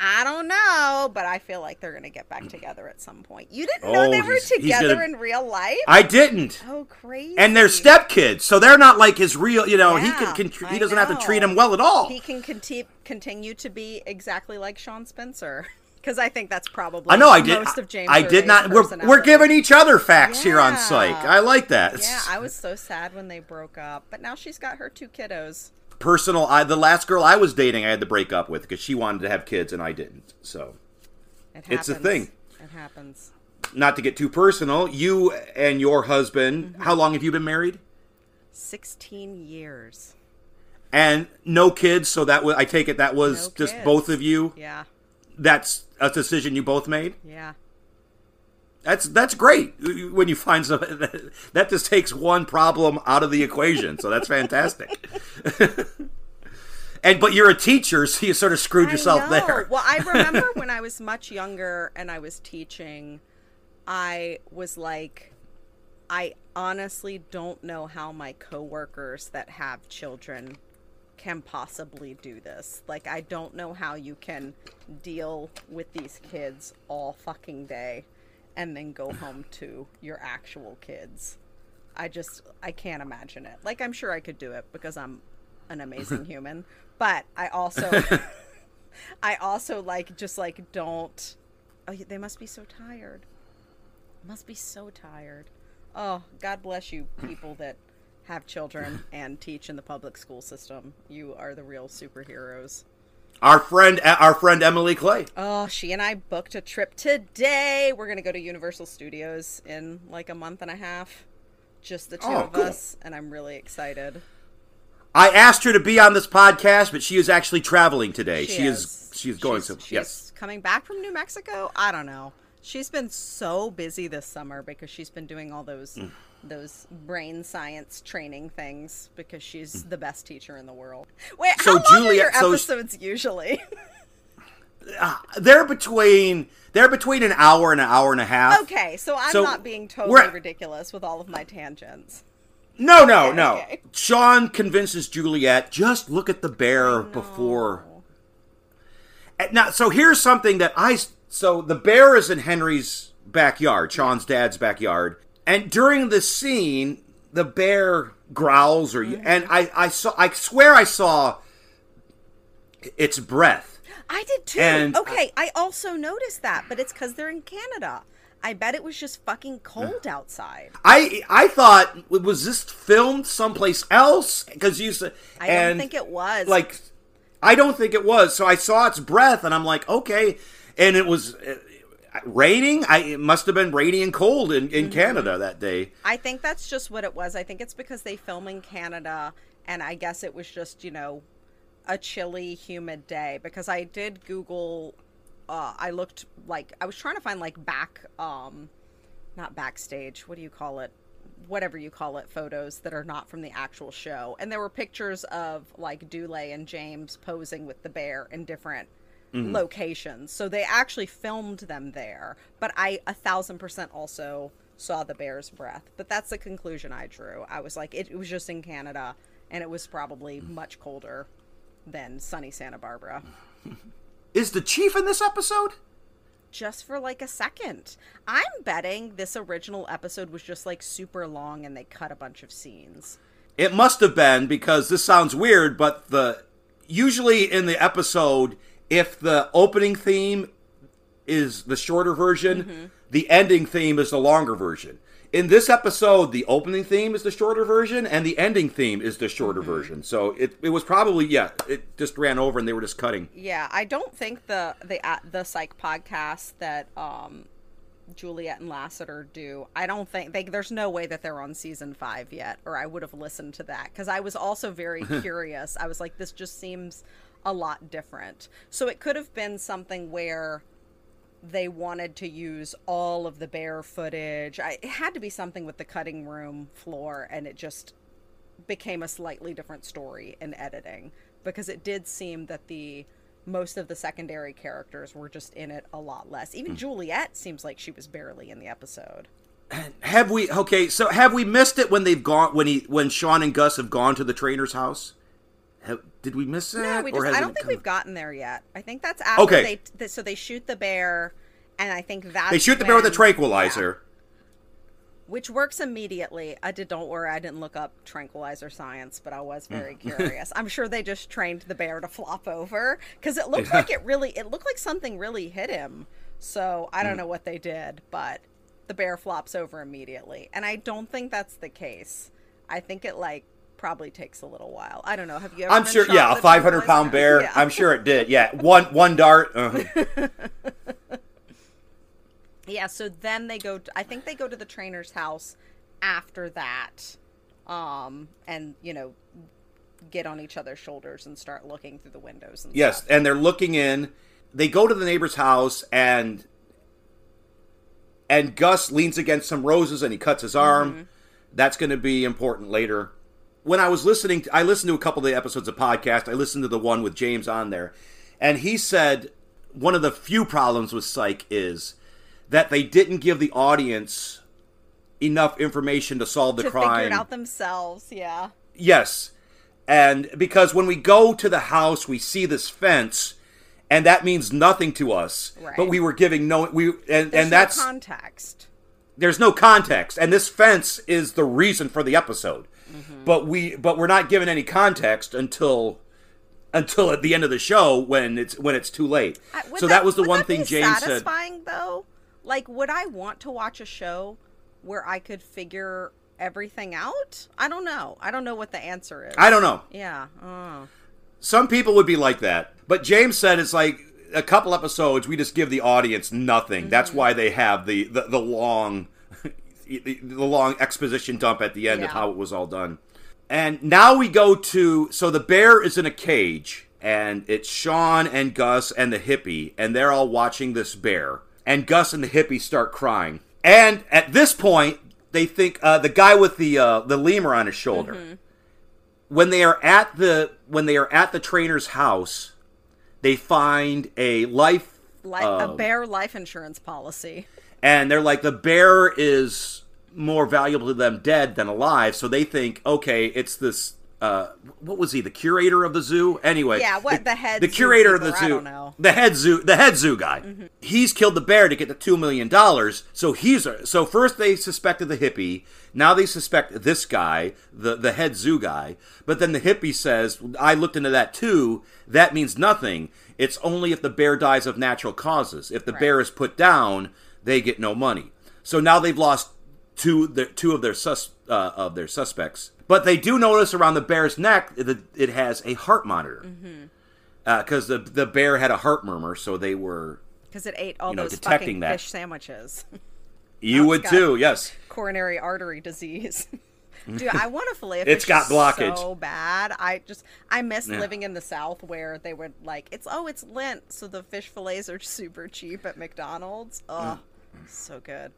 I don't know, but I feel like they're going to get back together at some point. You didn't know Oh, they were he's- he's together gonna- in real life? I didn't. Oh, crazy. And they're stepkids, so they're not like his real. You know, he can, can he doesn't have to treat him well at all. He can conti- continue to be exactly like Sean Spencer. Because I think that's probably I know I did. most of James I did not. We're, we're giving each other facts here on Psych. I like that. Yeah, I was so sad when they broke up. But now she's got her two kiddos. Personal. I the last girl I was dating, I had to break up with because she wanted to have kids and I didn't. So It It's a thing. It happens. not to get too personal, you and your husband, Mm-hmm. how long have you been married? 16 years. And no kids, so that was I take it that was No just kids. both of you. Yeah. That's a decision you both made. Yeah. That's that's great when you find something that, that just takes one problem out of the equation. So that's fantastic. and but you're a teacher, so you sort of screwed yourself know. there. Well, I remember when I was much younger and I was teaching, I was like, I honestly don't know how my coworkers that have children can possibly do this. Like, I don't know how you can deal with these kids all fucking day and then go home to your actual kids. I just, I can't imagine it. Like, I'm sure I could do it because I'm an amazing human, but I also. I also like just like don't. Oh, they must be so tired. Must be so tired. Oh, God bless you, people that have children and teach in the public school system. You are the real superheroes. Our friend, our friend Emily Clay. Oh, she and I booked a trip today. We're gonna go to Universal Studios in like a month and a half. Just the two Oh, of cool. us, and I'm really excited. I asked her to be on this podcast, but she is actually traveling today. She She, is. is. She is going She's- to. she's Yes. coming back from New Mexico. I don't know. She's been so busy this summer because she's been doing all those Mm. Those brain science training things because she's hmm. the best teacher in the world. Wait. So how long are Juliet- your so- episodes usually? Uh, they're between. They're between an hour and an hour and a half. okay, so I'm So not being totally ridiculous with all of my tangents. No, no, Okay, no. okay. Sean convinces Juliet, just look at the bear before. Now, so here's something that I. So the bear is in Henry's backyard, Sean's dad's backyard, and during the scene, the bear growls, or Mm-hmm. and I, I saw, I swear I saw its breath. I did too. And- okay, I also noticed that, but it's because they're in Canada. I bet it was just fucking cold outside. I I thought was this filmed someplace else because you said I don't think it was. like I don't think it was. So I saw its breath and I'm like, okay, and it was raining. I it must have been rainy and cold in, in Mm-hmm. Canada that day. I think that's just what it was. I think it's because they film in Canada, and I guess it was just, you know, a chilly, humid day. Because I did Google, uh, I looked like, I was trying to find like back, um, not backstage, what do you call it? Whatever you call it, photos that are not from the actual show. And there were pictures of like Dule and James posing with the bear in different Mm-hmm. locations. So they actually filmed them there. But I a thousand percent also saw the bear's breath. But that's the conclusion I drew. I was like, it, it was just in Canada, and it was probably mm. much colder than sunny Santa Barbara. Is the chief in this episode? Just for like a second. I'm betting this original episode was just like super long and they cut a bunch of scenes. It must have been because this sounds weird, but the usually in the episode, if the opening theme is the shorter version, Mm-hmm. the ending theme is the longer version. In this episode, the opening theme is the shorter version, and the ending theme is the shorter Mm-hmm. version. So it, it was probably yeah, it just ran over and they were just cutting. Yeah, I don't think the the uh, the psych podcast that um Juliet and Lassiter do. I don't think they there's no way that they're on season 5 yet or I would have listened to that cuz I was also very curious. I was like this just seems a lot different. So it could have been something where they wanted to use all of the bear footage. I, it had to be something with the cutting room floor and it just became a slightly different story in editing because it did seem that the most of the secondary characters were just in it a lot less. Even hmm. Juliet seems like she was barely in the episode. Have we okay? So have we missed it when they've gone when he when Sean and Gus have gone to the trainer's house? Have, did we miss that? No, we or just, has I don't think we've gotten there yet. I think that's after Okay. they th- so they shoot the bear and I think that's They shoot the bear with a when- tranquilizer. which works immediately. I did don't worry, I didn't look up tranquilizer science, but I was hmm. very curious. I'm sure they just trained the bear to flop over cuz it looked like it really it looked like something really hit him. So, I don't hmm. know what they did, but the bear flops over immediately. And I don't think that's the case. I think it like probably takes a little while. I don't know. Have you ever I'm sure. Yeah, a with 500 pound bear. Yeah. I'm sure it did. Yeah, one one dart. Uh, Yeah, so then they go. To, I think they go to the trainer's house after that, um, and you know, get on each other's shoulders and start looking through the windows and Yes, stuff. and they're looking in. They go to the neighbor's house and and Gus leans against some roses and he cuts his arm. That's going to be important later. When I was listening, to, I listened to a couple of the episodes of podcast. I listened to the one with James on there, and he said one of the few problems with Psych is that they didn't give the audience enough information to solve the to crime. figure it out themselves. Yeah. Yes. And because when we go to the house, we see this fence, and that means nothing to us. Right. But we were giving no we and, There's and no that's context. there's no context, and this fence is the reason for the episode. Mm-hmm. But we but we're not given any context until until at the end of the show when it's when it's too late. I- so that, was the one that thing James said. satisfying, though. Like, would I want to watch a show where I could figure everything out? I don't know. I don't know what the answer is. I don't know. Yeah. Oh. Some people would be like that, but James said it's like a couple episodes. We just give the audience nothing. That's Mm-hmm. why they have the the, the long, the, long exposition dump at the end of how it was all done. And now we go to so the bear is in a cage, and it's Sean and Gus and the hippie, and they're all watching this bear. And Gus and the hippie start crying. And at this point, they think uh, the guy with the uh, the lemur on his shoulder Mm-hmm. when they are at the when they are at the trainer's house, they find a life Like uh, a bear life insurance policy. And they're like the bear is more valuable to them dead than alive, so they think okay, it's this uh, what was he the curator of the zoo? Anyway Yeah, what, the head the curator of the zoo. I don't know. Mm-hmm. the head zoo the head zoo guy. He's killed the bear to get the two million dollars. So he's so first they suspected the hippie. Now they suspect this guy the the head zoo guy. But then the hippie says i looked into that too. That means nothing. It's only if the bear dies of natural causes. If the Right. bear is put down they get no money so now they've lost two the two of their sus uh, of their suspects but they do notice around the bear's neck that it has a heart monitor Mm-hmm. because the the bear had a heart murmur, so they were. Because it ate all You know, those detecting fucking that. fish sandwiches. You Oh, would too, yes. Coronary artery disease. Dude, I want a fillet of It's got blockage. so bad. I just I miss Yeah. living in the South where they would like it's oh it's Lent, so the fish fillets are super cheap at McDonald's. Oh, so good,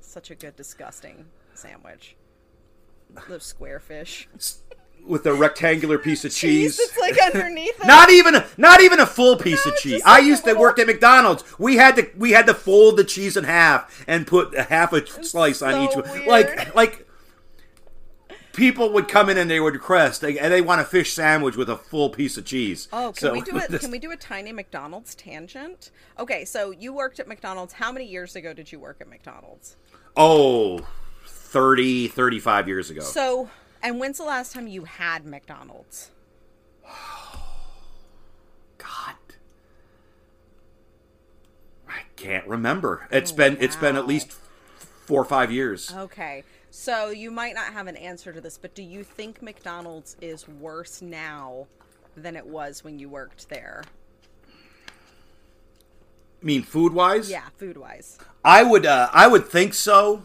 such a good disgusting sandwich. The square fish. With a rectangular piece of cheese. It's like underneath it. Not even a, not even a full piece of cheese. I like used to little- work at McDonald's. We had to we had to fold the cheese in half and put a half a slice on each one. Like like people would come in and they would request they, and they want a fish sandwich with a full piece of cheese. Oh, can So, we do it? Can we do a tiny McDonald's tangent? Okay, so you worked at McDonald's. How many years ago did you work at McDonald's? Oh, 30, 35 years ago. So, and when's the last time you had McDonald's? God. I can't remember. It's oh, been it's been at least four or five years. Okay, so you might not have an answer to this, but do you think McDonald's is worse now than it was when you worked there? I mean, food wise, Yeah, food wise. I would uh, I would think so.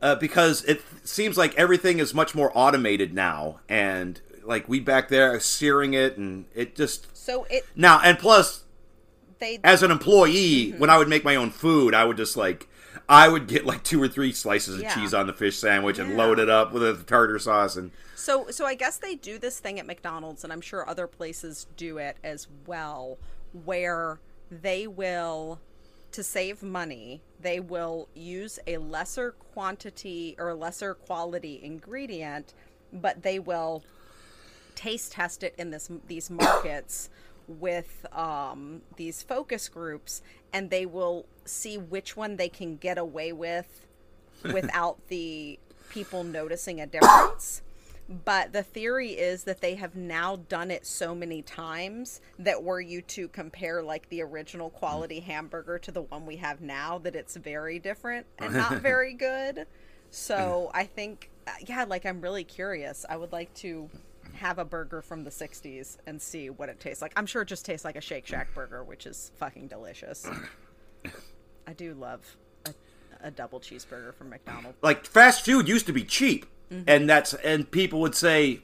Uh, because it seems like everything is much more automated now, and like we back there searing it, and it just So it now and plus they as an employee, Mm-hmm. when I would make my own food, I would just like I would get like two or three slices of Yeah. cheese on the fish sandwich and load it up with a tartar sauce and So so I guess they do this thing at McDonald's and I'm sure other places do it as well where they will to save money, they will use a lesser quantity or lesser quality ingredient, but they will taste test it in this these markets with um, these focus groups, and they will see which one they can get away with without the people noticing a difference. But the theory is that they have now done it so many times that were you to compare like the original quality hamburger to the one we have now, that it's very different and not very good. So I think, uh, yeah, like I'm really curious. I would like to have a burger from the 60s and see what it tastes like. I'm sure it just tastes like a Shake Shack burger, which is fucking delicious. I do love a, a double cheeseburger from McDonald's. like fast food used to be cheap. Mm-hmm. and that's and people would say,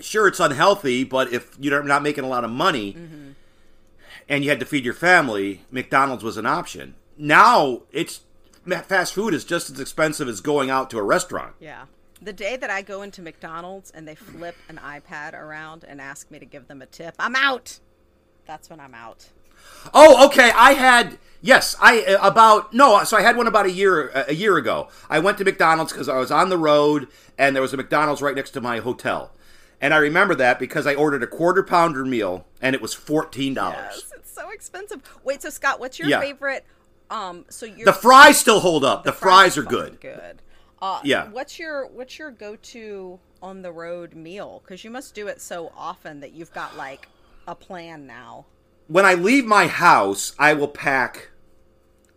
sure, it's unhealthy, but if you're not making a lot of money mm-hmm. and you had to feed your family, McDonald's was an option. Now it's fast food is just as expensive as going out to a restaurant. Yeah. The day that I go into McDonald's and they flip an iPad around and ask me to give them a tip, I'm out. That's when I'm out. Oh, okay. I had yes. I uh, about no. So I had one about a year a year ago. I went to McDonald's because I was on the road and there was a McDonald's right next to my hotel, and I remember that because I ordered a quarter pounder meal and it was fourteen dollars. Yes, it's so expensive. Wait, so Scott, what's your Yeah. favorite? Um, so your The fries still hold up. The, fries, are good. Good. Uh, Yeah. What's your What's your go to on the road meal? Because you must do it so often that you've got like a plan now. When I leave my house, I will pack.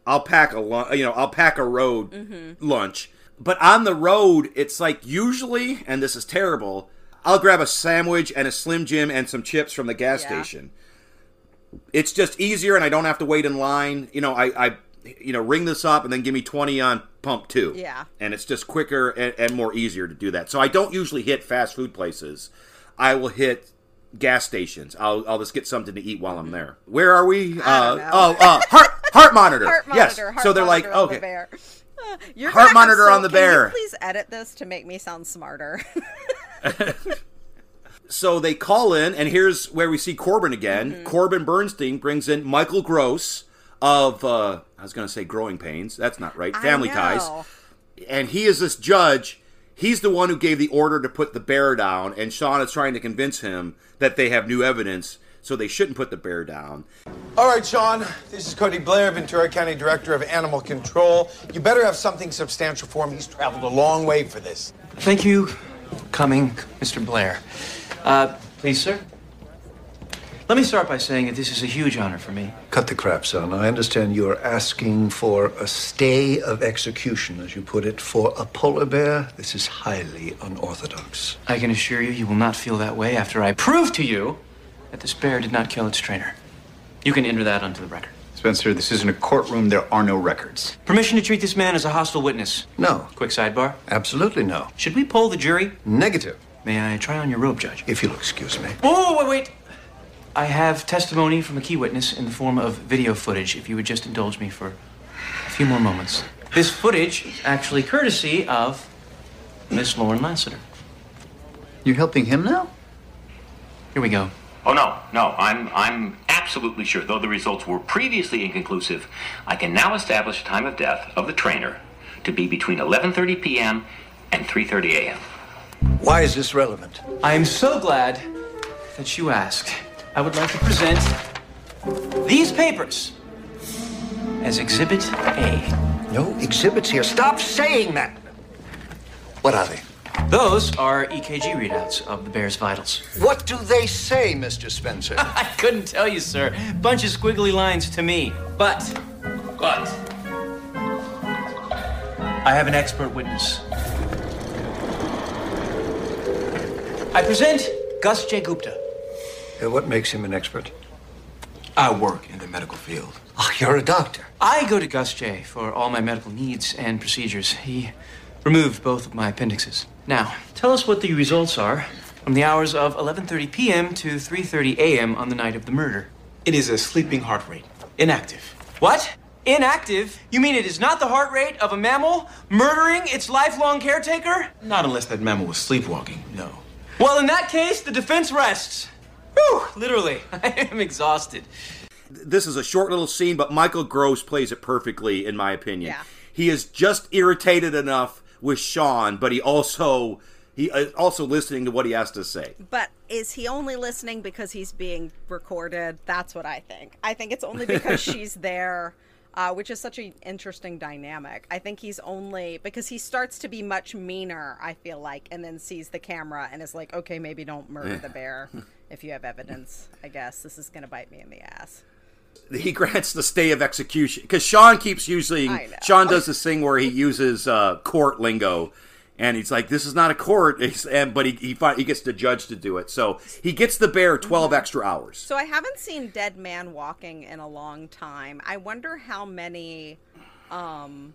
I'll pack a you know I'll pack a road Mm-hmm. lunch. But on the road, it's like usually, and this is terrible. I'll grab a sandwich and a Slim Jim and some chips from the gas Yeah. station. It's just easier, and I don't have to wait in line. You know, I, I you know ring this up and then give me twenty on pump two. Yeah. and it's just quicker and, and more easier to do that. So I don't usually hit fast food places. I will hit gas stations. I'll, I'll just get something to eat while I'm there. Where are we? Uh, oh, uh, heart heart monitor. Heart yes. Heart so they're like, monitor the okay. Uh, Heart monitor so- on the can bear. You please edit this to make me sound smarter. so they call in, and here's where we see Corbin again. Mm-hmm. Corbin Bernsen brings in Michael Gross of uh, I was going to say Growing Pains. That's not right. I Family Ties. and he is this judge. He's the one who gave the order to put the bear down, and Sean is trying to convince him that they have new evidence, so they shouldn't put the bear down. All right, Sean. This is Cody Blair, Ventura County Director of Animal Control. You better have something substantial for him. He's traveled a long way for this. Thank you coming, Mr. Blair. Uh, please, sir. Let me start by saying that this is a huge honor for me. Cut the crap, son. I understand you're asking for a stay of execution, as you put it, for a polar bear. This is highly unorthodox. I can assure you, you will not feel that way after I prove to you that this bear did not kill its trainer. You can enter that onto the record. Spencer, this isn't a courtroom. There are no records. Permission to treat this man as a hostile witness. No. Quick sidebar. Absolutely no. Should we poll the jury? Negative. May I try on your robe, Judge? If you'll excuse me. Whoa, wait, wait. I have testimony from a key witness in the form of video footage, if you would just indulge me for a few more moments. This footage is actually courtesy of Miss Lauren Lassiter. You're helping him now? Here we go. Oh no, no, I'm I'm absolutely sure. Though the results were previously inconclusive, I can now establish the time of death of the trainer to be between 11:30 p.m. and 3:30 a.m. Why is this relevant? I am so glad that you asked. I would like to present these papers as Exhibit A. No exhibits here. Stop saying that. What are they? Those are EKG readouts of the bear's vitals. What do they say, Mr. Spencer? I couldn't tell you, sir. Bunch of squiggly lines to me. But, but, I have an expert witness. I present Gus J. Gupta. What makes him an expert? I work in the medical field. Oh, you're a doctor. I go to Gus J for all my medical needs and procedures. He removed both of my appendixes. Now, tell us what the results are from the hours of 11:30 p.m. to 3:30 a.m. on the night of the murder. It is a sleeping heart rate, inactive. What? Inactive? You mean it is not the heart rate of a mammal murdering its lifelong caretaker? Not unless that mammal was sleepwalking, no. Well, in that case, the defense rests. Whew, literally. I am exhausted. This is a short little scene, but Michael Gross plays it perfectly, in my opinion. Yeah. He is just irritated enough with Sean, but he also he is also listening to what he has to say. But is he only listening because he's being recorded? That's what I think. I think it's only because she's there, uh, which is such an interesting dynamic. I think he's only because he starts to be much meaner, I feel like, and then sees the camera and is like, okay, maybe don't murder the bear if you have evidence. I guess this is going to bite me in the ass. He grants the stay of execution because Sean keeps using. Sean does this thing where he uses uh, court lingo, and he's like, "This is not a court," He's- and but he he, fi- he gets the judge to do it, so he gets the bear 12 extra hours. So I haven't seen Dead Man Walking in a long time. I wonder how many um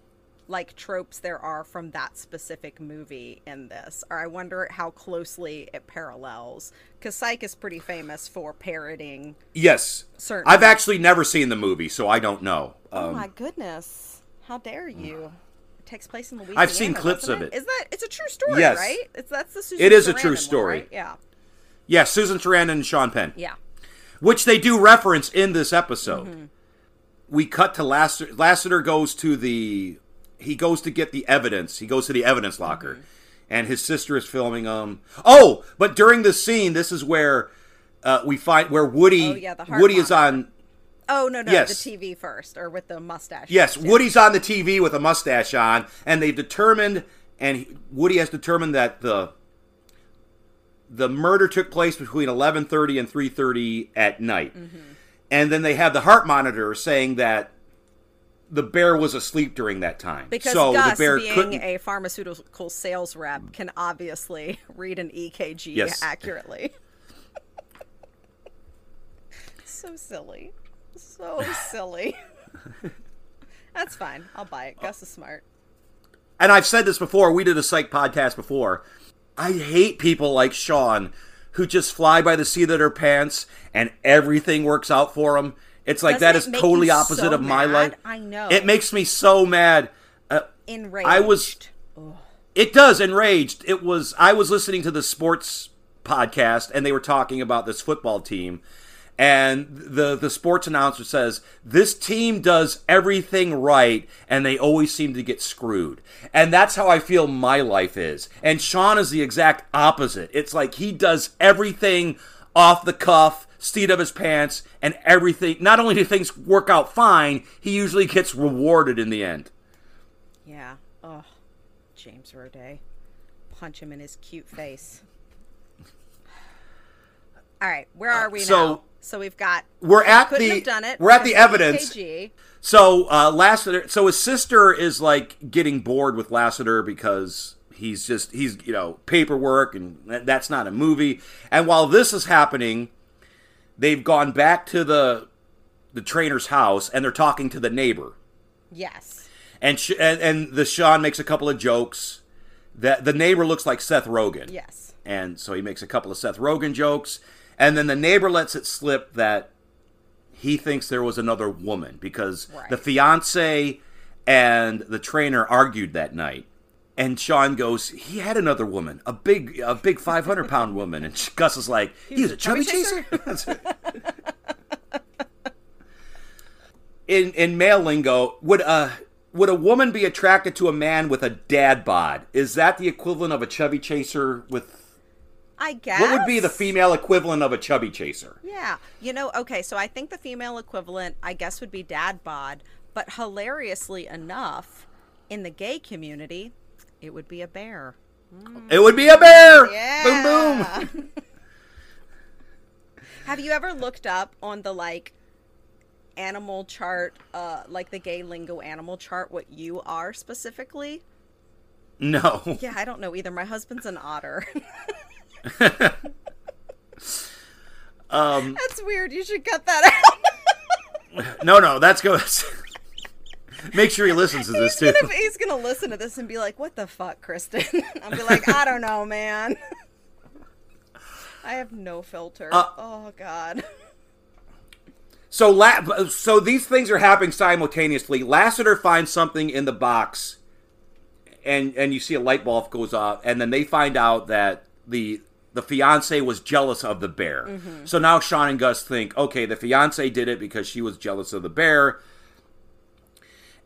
like tropes there are from that specific movie in this, or I wonder how closely it parallels. Because Psych is pretty famous for parroting. Yes. Certain- I've actually never seen the movie, so I don't know. oh Um, my goodness! How dare you? It takes place in Louisiana. I've seen clips of it. Is that? It's a true story, Yes. right? It's that's the. Susan It is a Sarandon true one, story. right? Yeah. yeah, Susan Sarandon and Sean Penn. Yeah. which they do reference in this episode. Mm-hmm. We cut to Lassiter. Lassiter goes to the he goes to get the evidence. He goes to the evidence locker, Mm-hmm. and his sister is filming him. Oh, but during the scene, this is where uh, we find where Woody Oh, yeah, Woody is on. Oh no no Yes. the TV first or with the mustache. Yes. Woody's on the TV with a mustache on, and they've determined, and he- Woody has determined that the the murder took place between eleven thirty and three thirty at night, Mm-hmm. and then they have the heart monitor saying that the bear was asleep during that time. Because so Gus, the bear being couldn't. a pharmaceutical sales rep, can obviously read an EKG Yes. accurately. so silly. So silly. That's fine. I'll buy it. Gus is smart. and I've said this before. We did a psych podcast before. I hate people like Sean who just fly by the seat of their pants and everything works out for them. It's like that Doesn't is it make totally opposite so of my mad? life. I know. It makes me so mad. Uh, Enraged. I was. It does enraged. It was. I was listening to the sports podcast, and they were talking about this football team, and the the sports announcer says this team does everything right, and they always seem to get screwed. And that's how I feel my life is. And Sean is the exact opposite. It's like he does everything off the cuff. Seat of his pants and everything. Not only do things work out fine, he usually gets rewarded in the end. Yeah. Oh, James Roday. Punch him in his cute face. All right, where are we so- now? So we've got. We're at the have done it. we're at the evidence. EKG. So uh, Lassiter, so his sister is like getting bored with Lassiter because he's just he's you know paperwork and that's not a movie. And while this is happening, they've gone back to the the trainer's house and they're talking to the neighbor. Yes. And sh- and, and the Sean makes a couple of jokes. That the neighbor looks like Seth Rogen. Yes. And so he makes a couple of Seth Rogen jokes, and then the neighbor lets it slip that he thinks there was another woman because the fiance and the trainer argued that night. And Sean goes, he had another woman, a big, a big five hundred pound woman, and Gus is like, he was a chubby chaser. in in male lingo, would a would a woman be attracted to a man with a dad bod? Is that the equivalent of a chubby chaser with? I guess. What would be the female equivalent of a chubby chaser? Yeah. You know, okay, so I think the female equivalent, I guess, would be dad bod, but hilariously enough, in the gay community, it would be a bear. It would be a bear. Yeah. Boom boom. Have you ever looked up on the like animal chart, uh, like the gay lingo animal chart, what you are specifically? No. Yeah, I don't know either. My husband's an otter. Um, That's weird. You should cut that out. no, no, that's good. Make sure he listens to this too. He's gonna, he's gonna listen to this and be like, "What the fuck, Christin?" I'll be like, "I don't know, man. I have no filter." Uh, oh God. So, La- so these things are happening simultaneously. Lassiter finds something in the box, and and you see a light bulb goes off, and then they find out that the the fiance was jealous of the bear. Mhm. So now Sean and Gus think, okay, the fiance did it because she was jealous of the bear.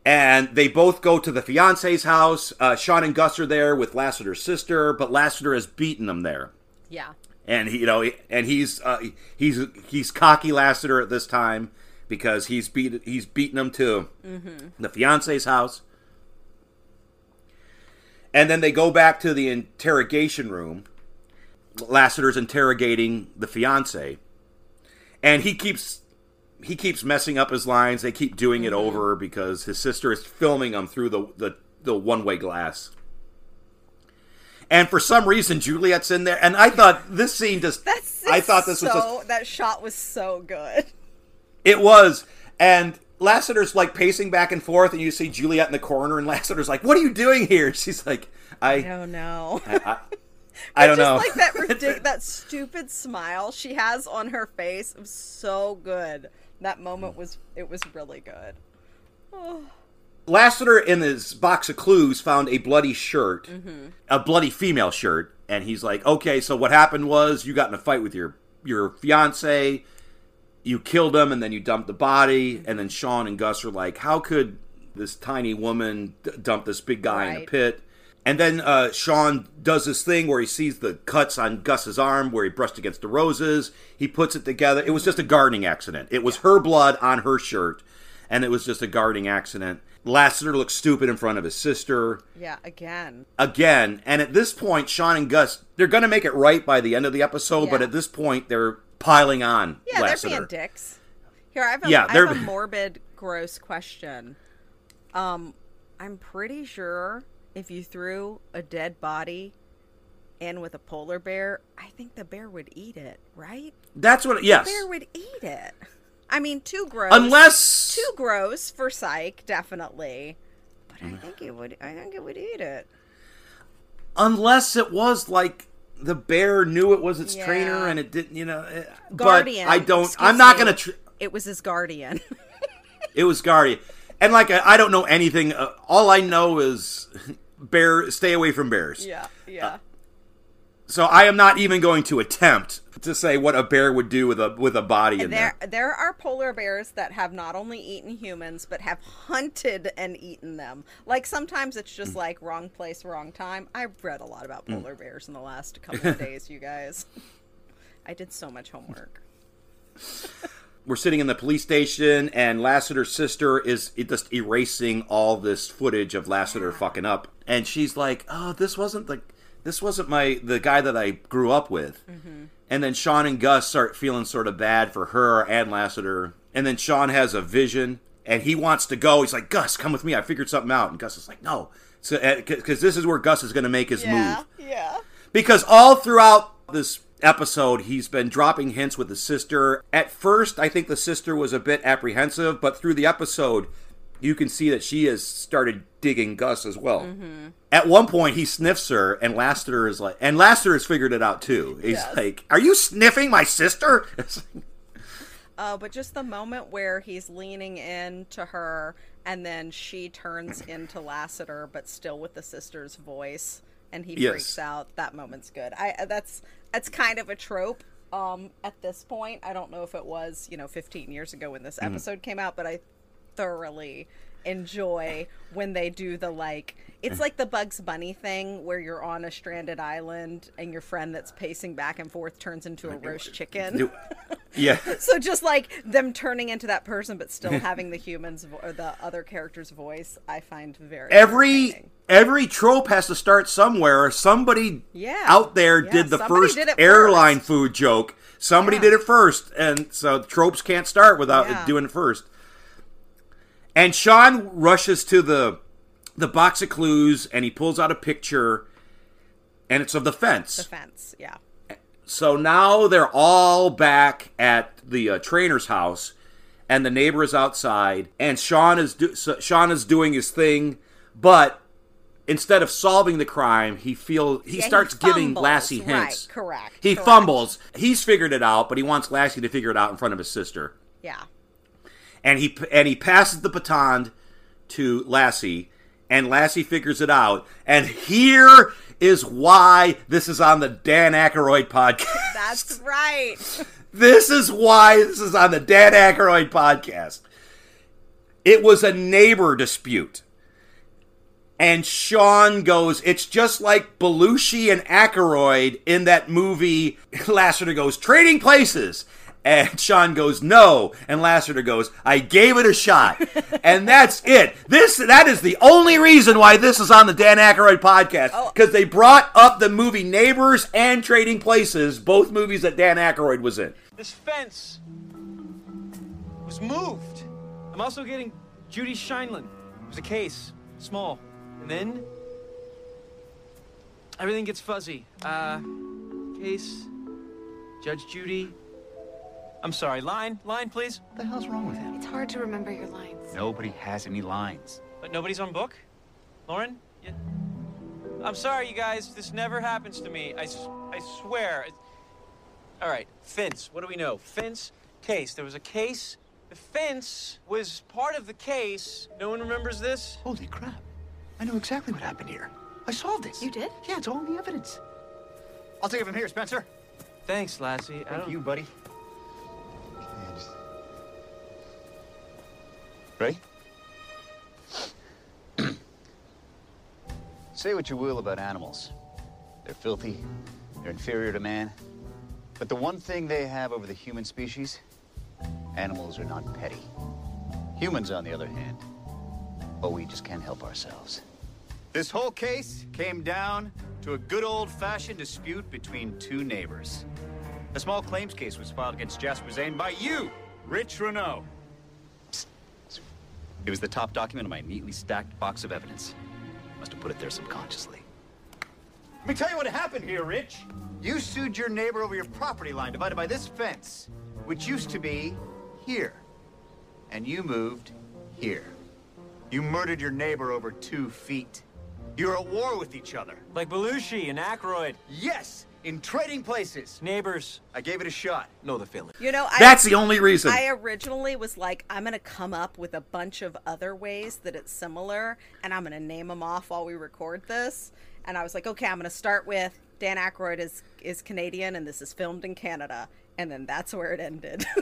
And they both go to the fiance's house. Uh, Sean and Gus are there with Lassiter's sister, but Lassiter has beaten them there Yeah. and he, you know, and he's uh, he's he's cocky Lassiter at this time because he's beat he's beaten him to Mhm. the fiance's house, and then they go back to the interrogation room. Lassiter's interrogating the fiance, and he keeps he keeps messing up his lines. They keep doing it mm-hmm. over because his sister is filming him through the the, the one way glass. And for some reason, Juliet's in there, and I thought this scene just. That's I thought this so, was just. that shot was so good. It was, and Lassiter's like pacing back and forth, and you see Juliet in the corner, and Lassiter's like, "What are you doing here?" She's like, "I, I don't know. I, I, I don't just know." like that ridic- that stupid smile she has on her face was so good. That moment was it was really good. Oh. Lassiter in his box of clues found a bloody shirt, Mhm. a bloody female shirt, and he's like, "Okay, so what happened was you got in a fight with your your fiance, you killed him, and then you dumped the body." And then Sean and Gus are like, "How could this tiny woman d- dump this big guy in a pit?" And then uh, Sean does this thing where he sees the cuts on Gus's arm where he brushed against the roses. He puts it together. It was just a gardening accident. It was her blood on her shirt, and it was just a gardening accident. Lassiter looks stupid in front of his sister Yeah, again. again. And at this point, Sean and Gus, they're going to make it right by the end of the episode, but at this point, they're piling on Yeah, Lassiter. they're being dicks. Here, I have a, Yeah, I have a morbid, gross question. Um, I'm pretty sure if you threw a dead body in with a polar bear, I think the bear would eat it, right? That's what, yes. The bear would eat it. I mean, too gross. Unless- too gross for Psych, definitely. But I think it would. I think it would eat it. Unless it was like the bear knew it was its Yeah. trainer and it didn't, you know. eh, Guardian. But I don't, I'm not me. to. Tr- It was his guardian. it was Guardian. And like, I, I don't know anything. Uh, all I know is bear, stay away from bears. yeah, yeah. So I am not even going to attempt to say what a bear would do with a with a body in there. There, there are polar bears that have not only eaten humans but have hunted and eaten them. Like sometimes it's just Mm. like wrong place, wrong time. I've read a lot about polar bears in the last couple of days, you guys. I did so much homework. We're sitting in the police station, and Lassiter's sister is just erasing all this footage of Lassiter fucking up, and she's like, "Oh, this wasn't the this wasn't my the guy that I grew up with." Mm-hmm. And then Sean and Gus start feeling sort of bad for her and Lassiter, and then Sean has a vision, and he wants to go. He's like, "Gus, come with me. I figured something out." And Gus is like, "No," so uh, because this is where Gus is going to make his move yeah. because all throughout this episode he's been dropping hints with the sister at first i think the sister was a bit apprehensive but through the episode you can see that she has started digging gus as well Mm-hmm. at one point he sniffs her and lassiter is like and lassiter has figured it out too he's Yes. like are you sniffing my sister Uh, but just the moment where he's leaning in to her and then she turns into Lassiter, but still with the sister's voice, and he Yes. freaks out. That moment's good. I uh, that's that's kind of a trope. Um, at this point, I don't know if it was you know 15 years ago when this Mhm. episode came out, but I thoroughly enjoy when they do the like it's like the Bugs Bunny thing where you're on a stranded island and your friend that's pacing back and forth turns into a roast chicken. yeah. So just like them turning into that person but still having the humans vo- or the other character's voice i find very every every trope has to start somewhere. Somebody Yeah. out there Yeah, did the first did airline food joke. Somebody did it first and so tropes can't start without Yeah. doing it first and sean rushes to the the box of clues and he pulls out a picture and it's of the fence the fence yeah so now they're all back at the uh, trainer's house, and the neighbor is outside, and Sean is do- so Sean is doing his thing, but instead of solving the crime, he feels he Yeah, he starts giving fumbles. Lassie Right, hints. correct, He correct. fumbles. He's figured it out, but he wants Lassie to figure it out in front of his sister, yeah and he and he passes the baton to Lassie, and Lassie figures it out, and here is why this is on the Dan Aykroyd podcast. that's right This is why this is on the Dan Aykroyd podcast. It was a neighbor dispute. And Sean goes, it's just like Belushi and Aykroyd in that movie. Lassiter goes, trading places. And Sean goes, no. And Lassiter goes, I gave it a shot. and that's it. This that is the only reason why this is on the Dan Aykroyd podcast. Because they brought up the movie Neighbors and Trading Places, both movies that Dan Aykroyd was in. This fence was moved. I'm also getting Judy Sheindlin. It was a case, small. And then everything gets fuzzy. Uh, case, Judge Judy, I'm sorry. Line, line, please. What the hell's wrong with him? It's hard to remember your lines. Nobody has any lines. But nobody's on book? Lauren? You... I'm sorry, you guys. This never happens to me. I, I swear. It- All right, fence. What do we know? Fence, case. There was a case. The fence was part of the case. No one remembers this? Holy crap. I know exactly what happened here. I solved this. You did? Yeah, it's all in the evidence. I'll take it from here, Spencer. Thanks, Lassie. I Thank you, buddy. Ready? Say what you will about animals. They're filthy, they're inferior to man. But the one thing they have over the human species animals are not petty. Humans, on the other hand, oh, we just can't help ourselves. This whole case came down to a good old fashioned dispute between two neighbors. A small claims case was filed against Jasper Zane by you, Rich Renault. It was the top document of my neatly stacked box of evidence. Must have put it there subconsciously. Let me tell you what happened here, Rich. You sued your neighbor over your property line divided by this fence, which used to be here. And you moved here. You murdered your neighbor over two feet. You're at war with each other. Like Belushi and Aykroyd. Yes, in trading places. Neighbors. I gave it a shot. Know the feeling. You know, I, That's the only reason. I originally was like, I'm gonna come up with a bunch of other ways that it's similar, and I'm gonna name them off while we record this. And I was like, okay, I'm gonna start with Dan Aykroyd is is Canadian, and this is filmed in Canada, and then that's where it ended.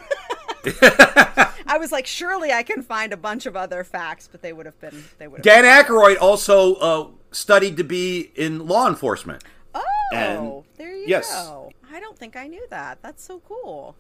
I was like, surely I can find a bunch of other facts, but they would have been they would have. Dan Aykroyd also uh, studied to be in law enforcement. Oh, And- there you yes. go. I don't think I knew that. That's so cool.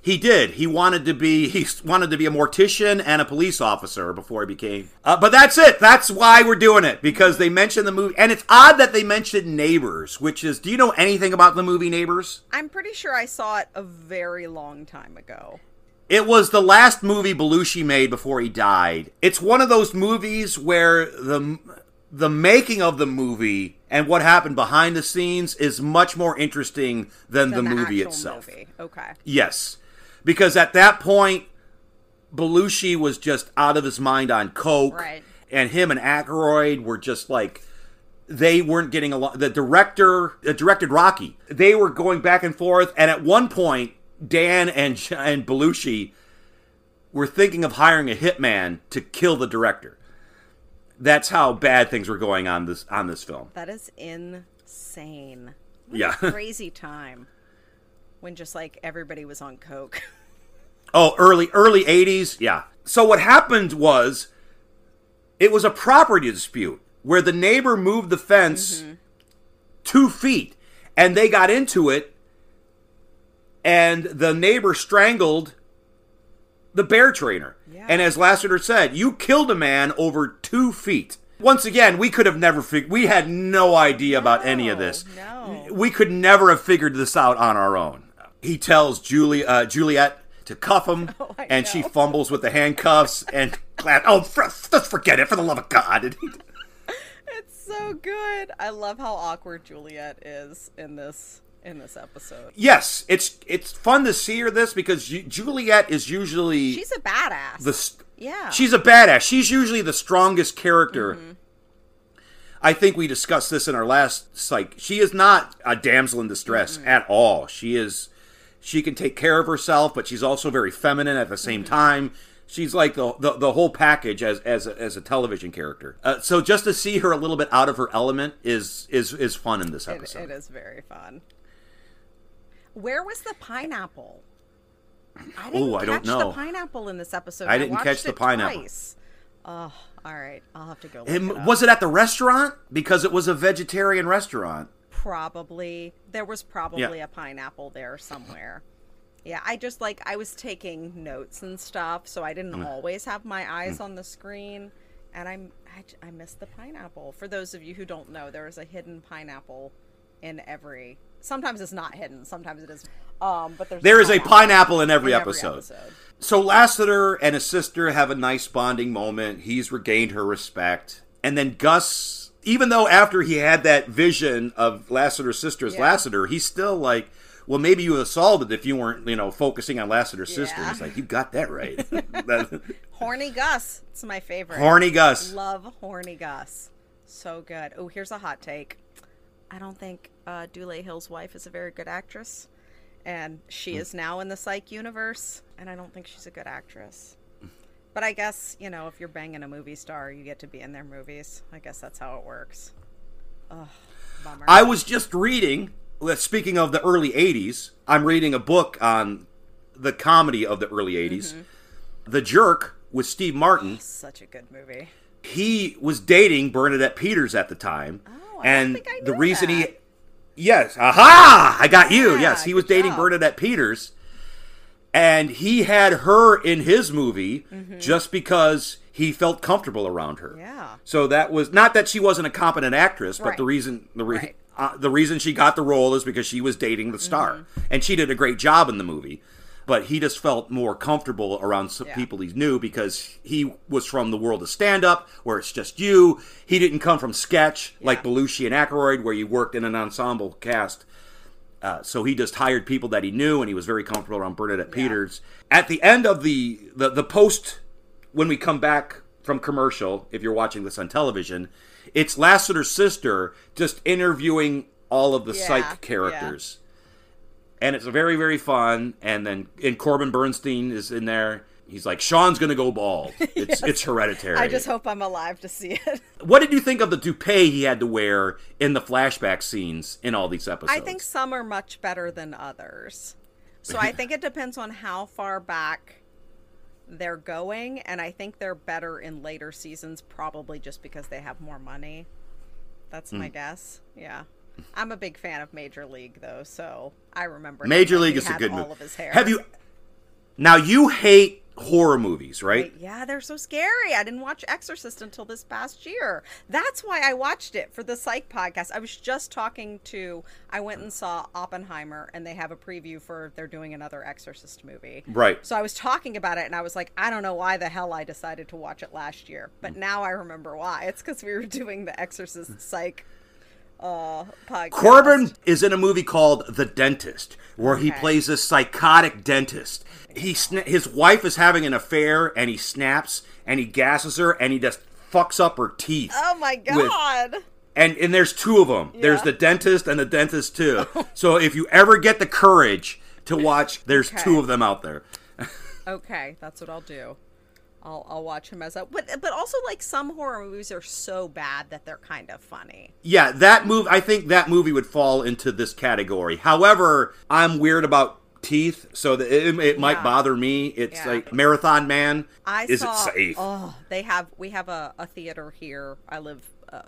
He did. He wanted to be. He wanted to be a mortician and a police officer before he became. Uh, but that's it. That's why we're doing it because they mentioned the movie, and it's odd that they mentioned Neighbors, which is. Do you know anything about the movie Neighbors? I'm pretty sure I saw it a very long time ago. It was the last movie Belushi made before he died. It's one of those movies where the the making of the movie and what happened behind the scenes is much more interesting than, Than the movie itself. movie. Okay. Yes. Because at that point, Belushi was just out of his mind on coke. Right. And him and Aykroyd were just like, they weren't getting along. The director uh, directed Rocky. They were going back and forth. And at one point, Dan and, and Belushi were thinking of hiring a hitman to kill the director. That's how bad things were going on this on this film. That is insane. What Yeah. A crazy time when just like everybody was on coke. Oh, early early 80s, yeah. So what happened was it was a property dispute where the neighbor moved the fence mm-hmm. 2 feet and they got into it and the neighbor strangled the bear trainer. And as Lassiter said, you killed a man over 2 feet. Once again, we could have never figured we had no idea about any of this. No. We could never have figured this out on our own. He tells Julie, uh, Juliet to cuff him, Oh, and she fumbles with the handcuffs and glad. Oh, for, let's forget it for the love of God. It's so good. I love how awkward Juliet is in this in this episode. yes, it's it's fun to see her this because Juliet is usually She's a badass. the yeah. she's a badass. She's usually the strongest character. Mm-hmm. I think we discussed this in our last psych. She is not a damsel in distress at all. She is she can take care of herself, but she's also very feminine at the same Mm-hmm. time. She's like the, the the whole package as as a, as a television character. Uh, so just to see her a little bit out of her element is is is fun in this It, episode. it is very fun. Where was the pineapple? I didn't I don't catch know. the pineapple in this episode. I didn't watched catch the it pineapple. Twice. Oh, all right. I'll have to go. Look it up. was it at the restaurant? Because it was a vegetarian restaurant. probably there was probably Yeah. a pineapple there somewhere. Yeah, I just like I was taking notes and stuff, so I didn't Mm. always have my eyes on the screen, and I'm I, j- I missed the pineapple. For those of you who don't know, there is a hidden pineapple in every. Sometimes it's not hidden. Sometimes it is. Um, but there's There is a pineapple in every, in every episode. episode. So Lassiter and his sister have a nice bonding moment. He's regained her respect. And then Gus, even though after he had that vision of Lassiter's sister as Yeah. Lassiter, he's still like, well, maybe you would have solved it if you weren't, you know, focusing on Lassiter's sister. Yeah. It's like, you got that right. Horny Gus. It's my favorite. Horny Gus. Love Horny Gus. So good. Oh, here's a hot take. I don't think uh, Dule Hill's wife is a very good actress, and she hmm. is now in the Psych universe, and I don't think she's a good actress. But I guess you know, if you're banging a movie star, you get to be in their movies. I guess that's how it works. Ugh, bummer. I was just reading, speaking of the early 80s, I'm reading a book on the comedy of the early 80s. Mm-hmm. The Jerk with Steve Martin. such a good movie. He was dating Bernadette Peters at the time. Ah. And the reason he. Yes. Aha! I got you. Yes. He was dating Bernadette Peters. And he had her in his movie just because he felt comfortable around her. Yeah. So that was not that she wasn't a competent actress, but Right. the reason the re- uh, the reason she got the role is because she was dating the star, and she did a great job in the movie. But he just felt more comfortable around some people he knew because he was from the world of stand up, where it's just you. He didn't come from sketch like Belushi and Aykroyd, where you worked in an ensemble cast. Uh, so he just hired people that he knew, and he was very comfortable around Bernadette Peters. At the end of the, the the post, when we come back from commercial, if you're watching this on television, it's Lassiter's sister just interviewing all of the Yeah, psych characters, and it's very very fun. And then and Corbin Bernsen is in there. He's like, Sean's gonna go bald. It's it's hereditary. I just hope I'm alive to see it. What did you think of the toupee he had to wear in the flashback scenes in all these episodes? I think some are much better than others. So I think it depends on how far back they're going, and I think they're better in later seasons, probably just because they have more money. That's my Hmm. guess. Yeah. I'm a big fan of Major League, though, so I remember. Major League is a good movie. of his hair. Have you? Now you hate horror movies, right? Yeah, they're so scary. I didn't watch Exorcist until this past year. That's why I watched it for the Psych podcast. I was just talking to. I went and saw Oppenheimer, and they have a preview for they're doing another Exorcist movie. Right. So I was talking about it, and I was like, I don't know why the hell I decided to watch it last year, Mm. but now I remember why. It's because we were doing the Exorcist Psych uh, podcast. Corbin is in a movie called The Dentist, where he plays a psychotic dentist. He sna- his wife is having an affair, and he snaps and he gasses her, and he just fucks up her teeth. Oh my with- god. and and there's two of them. There's the dentist and the dentist too. so if you ever get the courage to watch, there's Okay. two of them out there. Okay, that's what I'll do. I'll I'll watch him as a but but also like some horror movies are so bad that they're kind of funny. Yeah, that move. I think that movie would fall into this category. However, I'm weird about teeth, so that it, it might Yeah. bother me. It's Yeah. like Marathon Man. I is saw, it safe? Oh, they have we have a, a theater here. I live uh,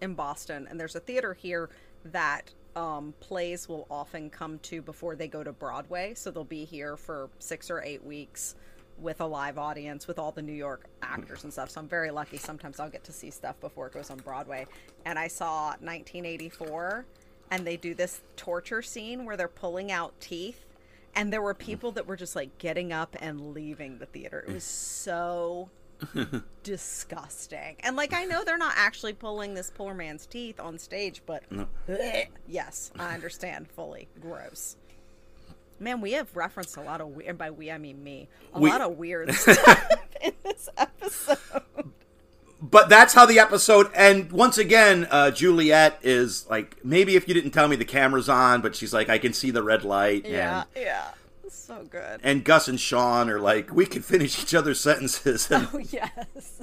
in Boston, and there's a theater here that um, plays will often come to before they go to Broadway. So they'll be here for six or eight weeks with a live audience with all the New York actors and stuff. So I'm very lucky. Sometimes I'll get to see stuff before it goes on Broadway. And I saw 1984, and they do this torture scene where they're pulling out teeth. And there were people that were just like getting up and leaving the theater. It was so disgusting. And like I know they're not actually pulling this poor man's teeth on stage, but No. Yes, I understand fully. Gross. Man, we have referenced a lot of weird, by we I mean me, a We- lot of weird stuff in this episode. But that's how the episode. And once again, uh, Juliet is like, maybe if you didn't tell me the camera's on, but she's like, I can see the red light. Yeah, And, yeah, so good. and Gus and Sean are like, we can finish each other's sentences. And Oh yes,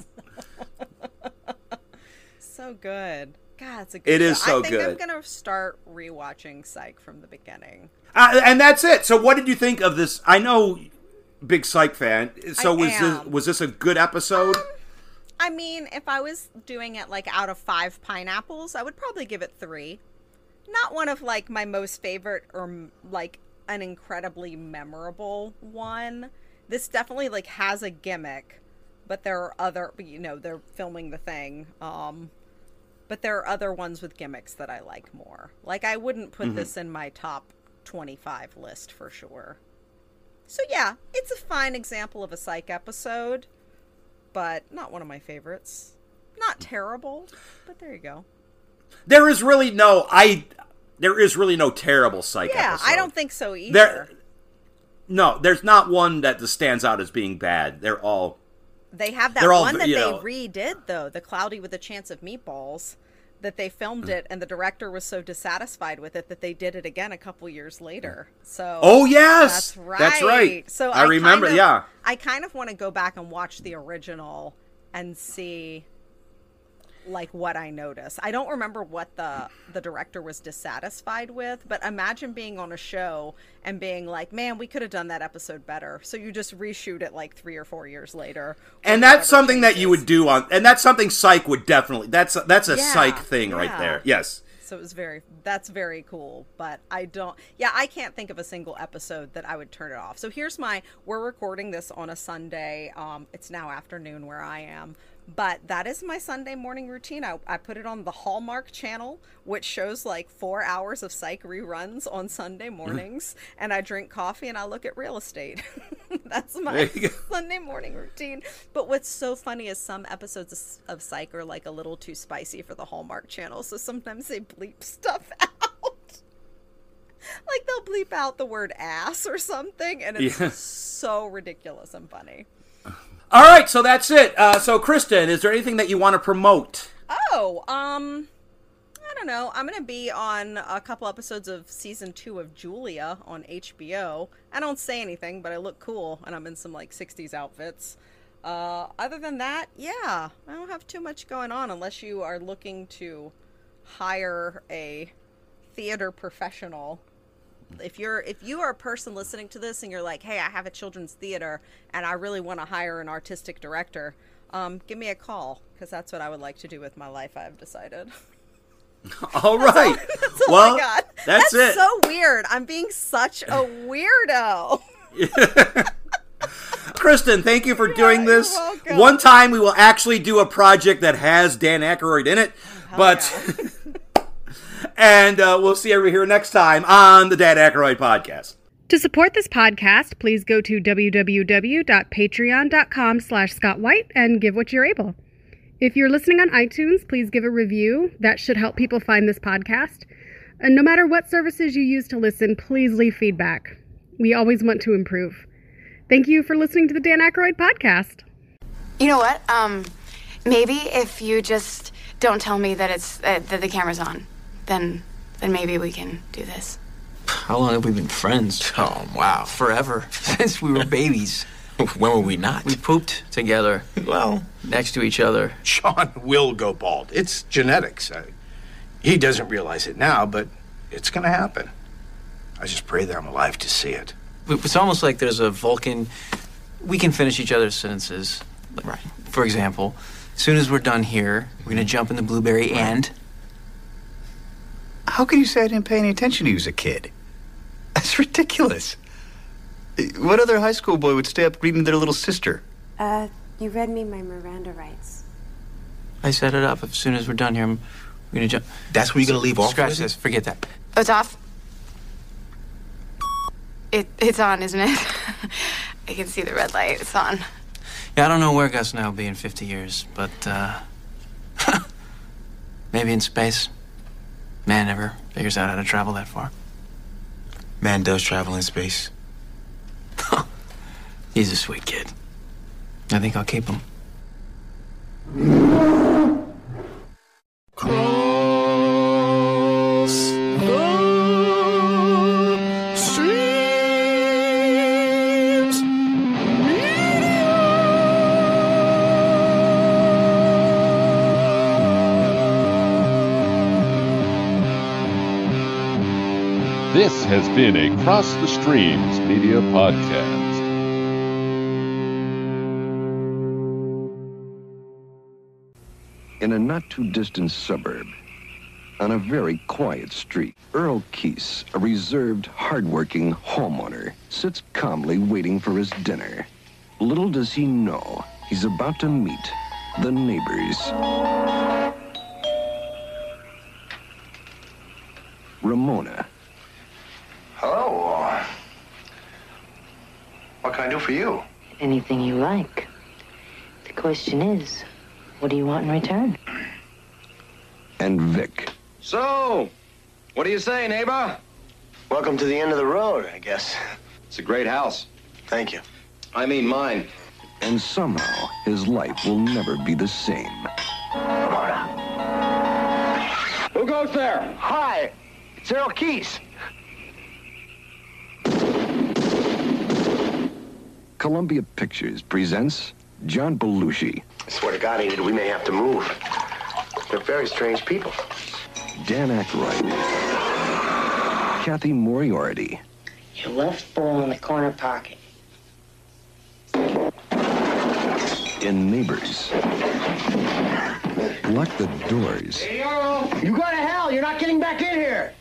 so good. God, it's a good. It is show. so I think I'm gonna start rewatching Psych from the beginning. Uh, and that's it. So, what did you think of this? I know, big Psych fan. So, I was this was this a good episode? I mean, if I was doing it like out of five pineapples, I would probably give it three. Not one of like my most favorite or like an incredibly memorable one. This definitely like has a gimmick, but there are other, you know, they're filming the thing. Um, but there are other ones with gimmicks that I like more. Like I wouldn't put Mhm. this in my top 25 list for sure. So yeah, it's a fine example of a psych episode, but not one of my favorites. Not terrible, but there you go. There is really no. I there is really no terrible psych yeah, episode. I don't think so either. There, no, there's not one that just stands out as being bad. They're all They have that all, one that they know- redid though, the Cloudy with a Chance of Meatballs, that they filmed Mm. it, and the director was so dissatisfied with it that they did it again a couple years later. So Oh, yes! that's right. That's right. So I remember- kind of- yeah. I kind of want to go back and watch the original and see like what I notice. I don't remember what the the director was dissatisfied with, but imagine being on a show and being like, "Man, we could have done that episode better." So you just reshoot it like 3 or 4 years later. and that's something that you would do on and that's something psych would definitely that's that's a Yeah, psych thing right there yes So it was very that's very cool, but I don't yeah, I can't think of a single episode that I would turn it off. So here's my we're recording this on a Sunday. Um it's now afternoon where I am. But that is my Sunday morning routine. I, I put it on the Hallmark channel, which shows like four hours of psych reruns on Sunday mornings. And I drink coffee and I look at real estate. That's my. Sunday morning routine. But what's so funny is some episodes of, of Psych are like a little too spicy for the Hallmark channel, so sometimes they bleep stuff out. like they'll bleep out the word ass or something, and it's Yeah. so ridiculous and funny. all right so that's it uh, so Christin is there anything that you want to promote Oh, um, I don't know. I'm gonna be on a couple episodes of season two of Julia on HBO. I don't say anything, but I look cool, and I'm in some like '60s outfits. Uh, other than that, yeah, I don't have too much going on unless you are looking to hire a theater professional. If you're if you are a person listening to this and you're like, hey, I have a children's theater and I really want to hire an artistic director, um, give me a call because that's what I would like to do with my life. I've decided. all right That's all well I got. that's, it so weird. I'm being such a weirdo. Christin thank you for doing this welcome. one time we will actually do a project that has dan Aykroyd in it but and uh, we'll see you here next time on the dan Aykroyd podcast To support this podcast, please go to www.patreon.com slash Scott White and give what you're able. If you're listening on iTunes, please give a review. That should help people find this podcast. And no matter what services you use to listen, please leave feedback. We always want to improve. Thank you for listening to the Dan Aykroyd podcast. You know what? Um, maybe if you just don't tell me that it's uh, that the camera's on, then then maybe we can do this. How long have we been friends? Oh, wow. Forever. Since we were babies. when were we not? We pooped together. Well, next to each other. Sean will go bald. It's genetics. I, he doesn't realize it now, but it's going to happen. I just pray that I'm alive to see it. It's almost like there's a Vulcan. We can finish each other's sentences. Right. For example, as soon as we're done here, we're gonna jump in the blueberry and. How can you say I didn't pay any attention to you as a kid? That's ridiculous. What other high school boy would stay up reading their little sister? Uh, you read me my Miranda rights. I set it up. As soon as we're done here, I'm we're gonna jump. That's where you're gonna leave off Scratch this. Forget that. Oh, it's off. It it's on, isn't it? I can see the red light. It's on. Yeah, I don't know where Gus and I will be in 50 years, but uh, maybe in space. Man never figures out how to travel that far. Man does travel in space. He's a sweet kid. I think I'll keep him. This has been a Cross the Streams Media Podcast. In a not too distant suburb, on a very quiet street, Earl Keese, a reserved, hardworking homeowner, sits calmly waiting for his dinner. Little does he know, he's about to meet the neighbors. Ramona, Hello. What can I do for you? Anything you like. The question is, what do you want in return? and Vic. So, What do you say, neighbor? Welcome to the end of the road, I guess. It's a great house. Thank you. I mean mine. And somehow, his life will never be the same. Who goes there? Hi, it's Earl Keese. Columbia Pictures presents John Belushi, I swear to God, Enid, we may have to move. They're very strange people. Dan Aykroyd, Cathy Moriarty, Your left ball in the corner pocket. in Neighbors. Lock the doors. You go to hell. You're not getting back in here.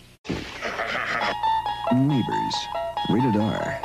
Neighbors. Rated R.